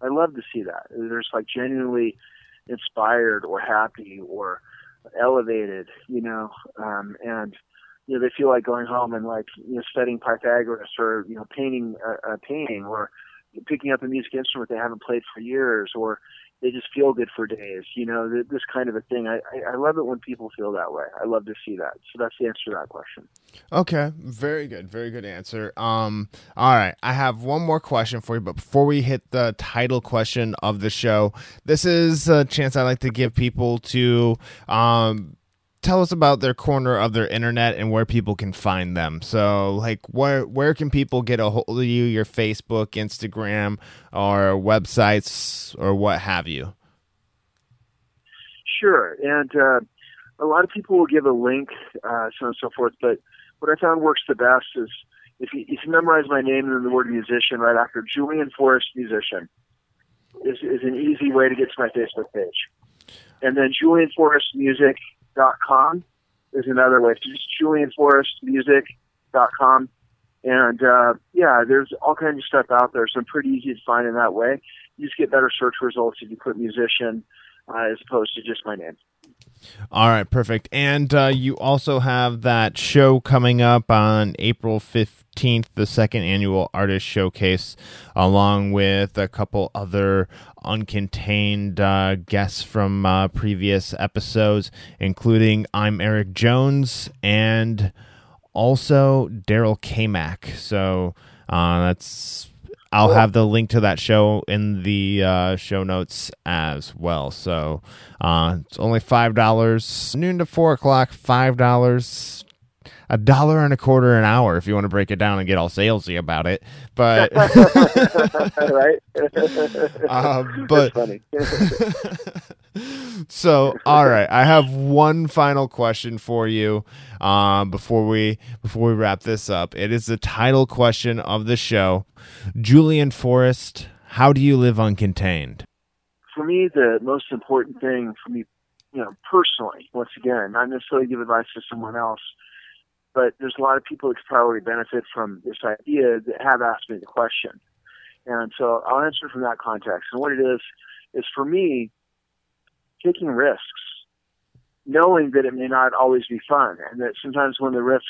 [SPEAKER 2] I love to see that. They're just like genuinely inspired or happy or elevated, you know, um, and you know they feel like going home and like you know studying Pythagoras or you know painting a, a painting or picking up a music instrument they haven't played for years or they just feel good for days. You know, this kind of a thing. I, I love it when people feel that way. I love to see that. So that's the answer to that question.
[SPEAKER 1] Okay, very good, very good answer. Um, all right, I have one more question for you, but before we hit the title question of the show, this is a chance I like to give people to um tell us about their corner of their internet and where people can find them. So, like, where where can people get a hold of you? Your Facebook, Instagram, or websites, or what have you?
[SPEAKER 2] Sure, and uh, a lot of people will give a link, uh, so on and so forth. But what I found works the best is if you, if you memorize my name and then the word musician right after Julian Forest musician is is an easy way to get to my Facebook page. And then Julian Forest Music com is another way. So just julianforrestmusic.com. And uh, yeah, there's all kinds of stuff out there, so I'm pretty easy to find in that way. You just get better search results if you put musician uh, as opposed to just my name.
[SPEAKER 1] All right, perfect. And uh, you also have that show coming up on April 15th, the second annual artist showcase, along with a couple other uncontained uh, guests from uh, previous episodes, including I'm Eric Jones and also Daryl Kmack. So uh, that's I'll have the link to that show in the uh, show notes as well. So uh, it's only five dollars, noon to four o'clock, five dollars, a dollar and a quarter an hour if you want to break it down and get all salesy about it. But
[SPEAKER 2] right,
[SPEAKER 1] uh, but so all right, I have one final question for you um, before we before we wrap this up. It is the title question of the show. Julian Forest, how do you live uncontained?
[SPEAKER 2] For me, the most important thing for me, you know, personally, once again, not necessarily give advice to someone else, but there's a lot of people that could probably benefit from this idea that have asked me the question. And so I'll answer from that context. And what it is, is for me, taking risks, knowing that it may not always be fun, and that sometimes when the risks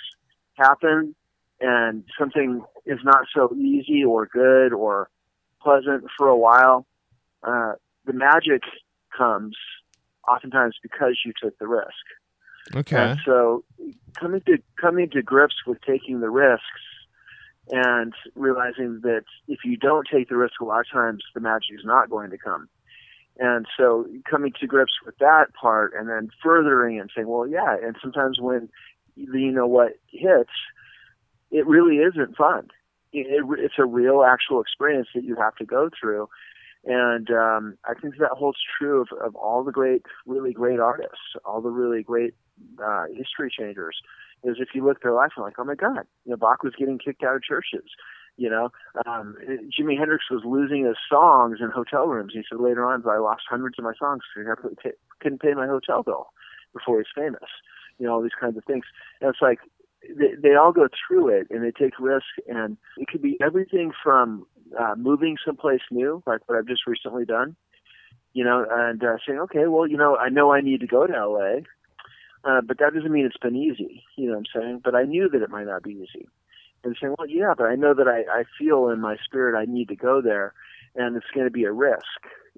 [SPEAKER 2] happen and something is not so easy or good or pleasant for a while, uh, the magic comes oftentimes because you took the risk.
[SPEAKER 1] Okay.
[SPEAKER 2] And so coming to coming to grips with taking the risks and realizing that if you don't take the risk a lot of times the magic is not going to come. And so coming to grips with that part and then furthering and saying, well, yeah, and sometimes when you know what hits, it really isn't fun. It, it's a real actual experience that you have to go through. And um, I think that holds true of, of all the great, really great artists, all the really great uh, history changers. Is if you look at their life and like, oh my God, you know, Bach was getting kicked out of churches. You know, um, Jimi Hendrix was losing his songs in hotel rooms. He said later on, I lost hundreds of my songs because I couldn't pay my hotel bill before he was famous. You know, all these kinds of things. And it's like they, they all go through it and they take risk, and it could be everything from uh, moving someplace new, like what I've just recently done, you know, and uh, saying, okay, well, you know, I know I need to go to LA, uh, but that doesn't mean it's been easy, you know what I'm saying? But I knew that it might not be easy. And saying, well, yeah, but I know that I, I feel in my spirit I need to go there, and it's going to be a risk,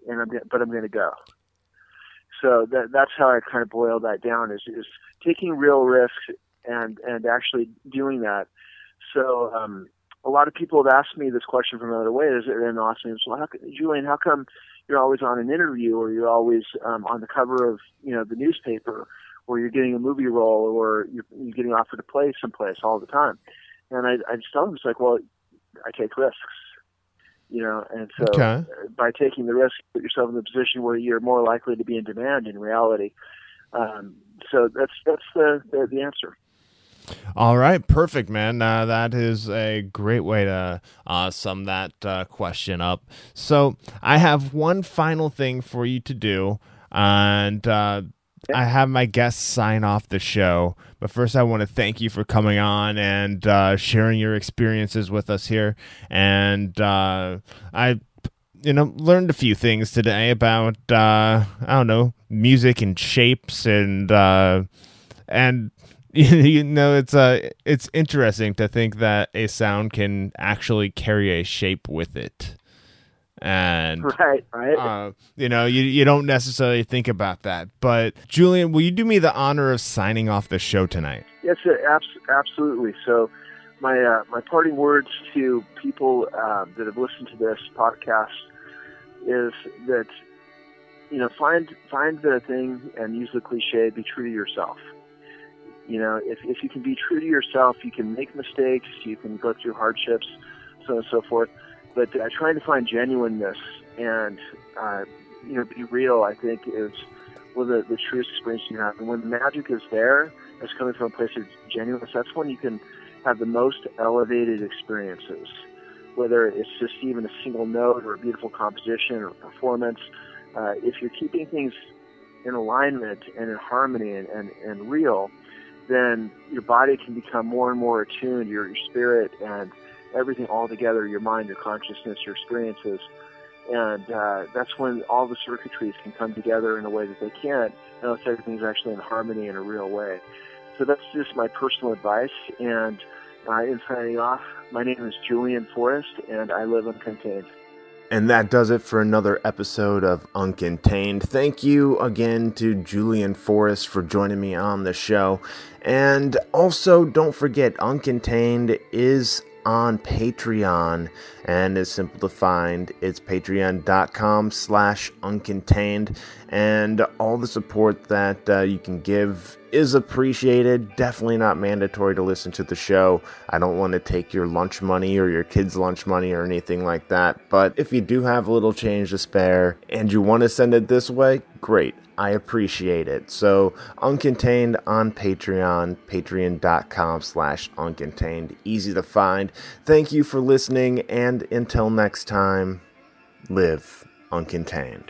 [SPEAKER 2] and I'm but I'm going to go. So that that's how I kind of boil that down is is taking real risks and and actually doing that. So um, a lot of people have asked me this question from another way, is and they'll ask me, well, how, Julian, how come you're always on an interview or you're always um, on the cover of you know the newspaper or you're getting a movie role or you're, you're getting offered to play someplace all the time? And I, I just tell them, it's like, well, I take risks, you know, and so
[SPEAKER 1] okay.
[SPEAKER 2] by taking the risk, you put yourself in the position where you're more likely to be in demand in reality. Um, so that's that's the, the, the answer.
[SPEAKER 1] All right, perfect, man. Uh, that is a great way to uh, sum that uh, question up. So, I have one final thing for you to do, and uh, I have my guests sign off the show. But first, I want to thank you for coming on and uh, sharing your experiences with us here. And uh, I you know learned a few things today about uh i don't know music and shapes and uh and you know it's uh it's interesting to think that a sound can actually carry a shape with it and
[SPEAKER 2] right right.
[SPEAKER 1] uh, you know you, you don't necessarily think about that. But julian will you do me the honor of signing off the show tonight?
[SPEAKER 2] Yes absolutely. So my uh, my parting words to people uh, that have listened to this podcast is that you know find find the thing and use the cliche be true to yourself. You know, if, if you can be true to yourself, you can make mistakes, you can go through hardships, so on and so forth. But uh, trying to find genuineness and, uh, you know, be real, I think, is of the, the truest experience you have. And when the magic is there, it's coming from a place of genuineness, that's when you can have the most elevated experiences. Whether it's just even a single note or a beautiful composition or performance, uh, if you're keeping things in alignment and in harmony and, and, and real, then your body can become more and more attuned, your, your spirit and everything all together, your mind, your consciousness, your experiences. And uh, that's when all the circuitries can come together in a way that they can't unless everything's actually in harmony in a real way. So that's just my personal advice. And uh, in signing off, my name is Julian Forest, and I live uncontained.
[SPEAKER 1] And that does it for another episode of Uncontained. Thank you again to Julian Forest for joining me on the show. And also, don't forget, Uncontained is on Patreon and is simple to find. It's patreon.com slash uncontained and all the support that uh, you can give is appreciated. Definitely not mandatory to listen to the show. I don't want to take your lunch money or your kids' lunch money or anything like that. But if you do have a little change to spare and you want to send it this way, great. I appreciate it. So uncontained on Patreon, patreon.com slash uncontained. Easy to find. Thank you for listening, and until next time, live uncontained.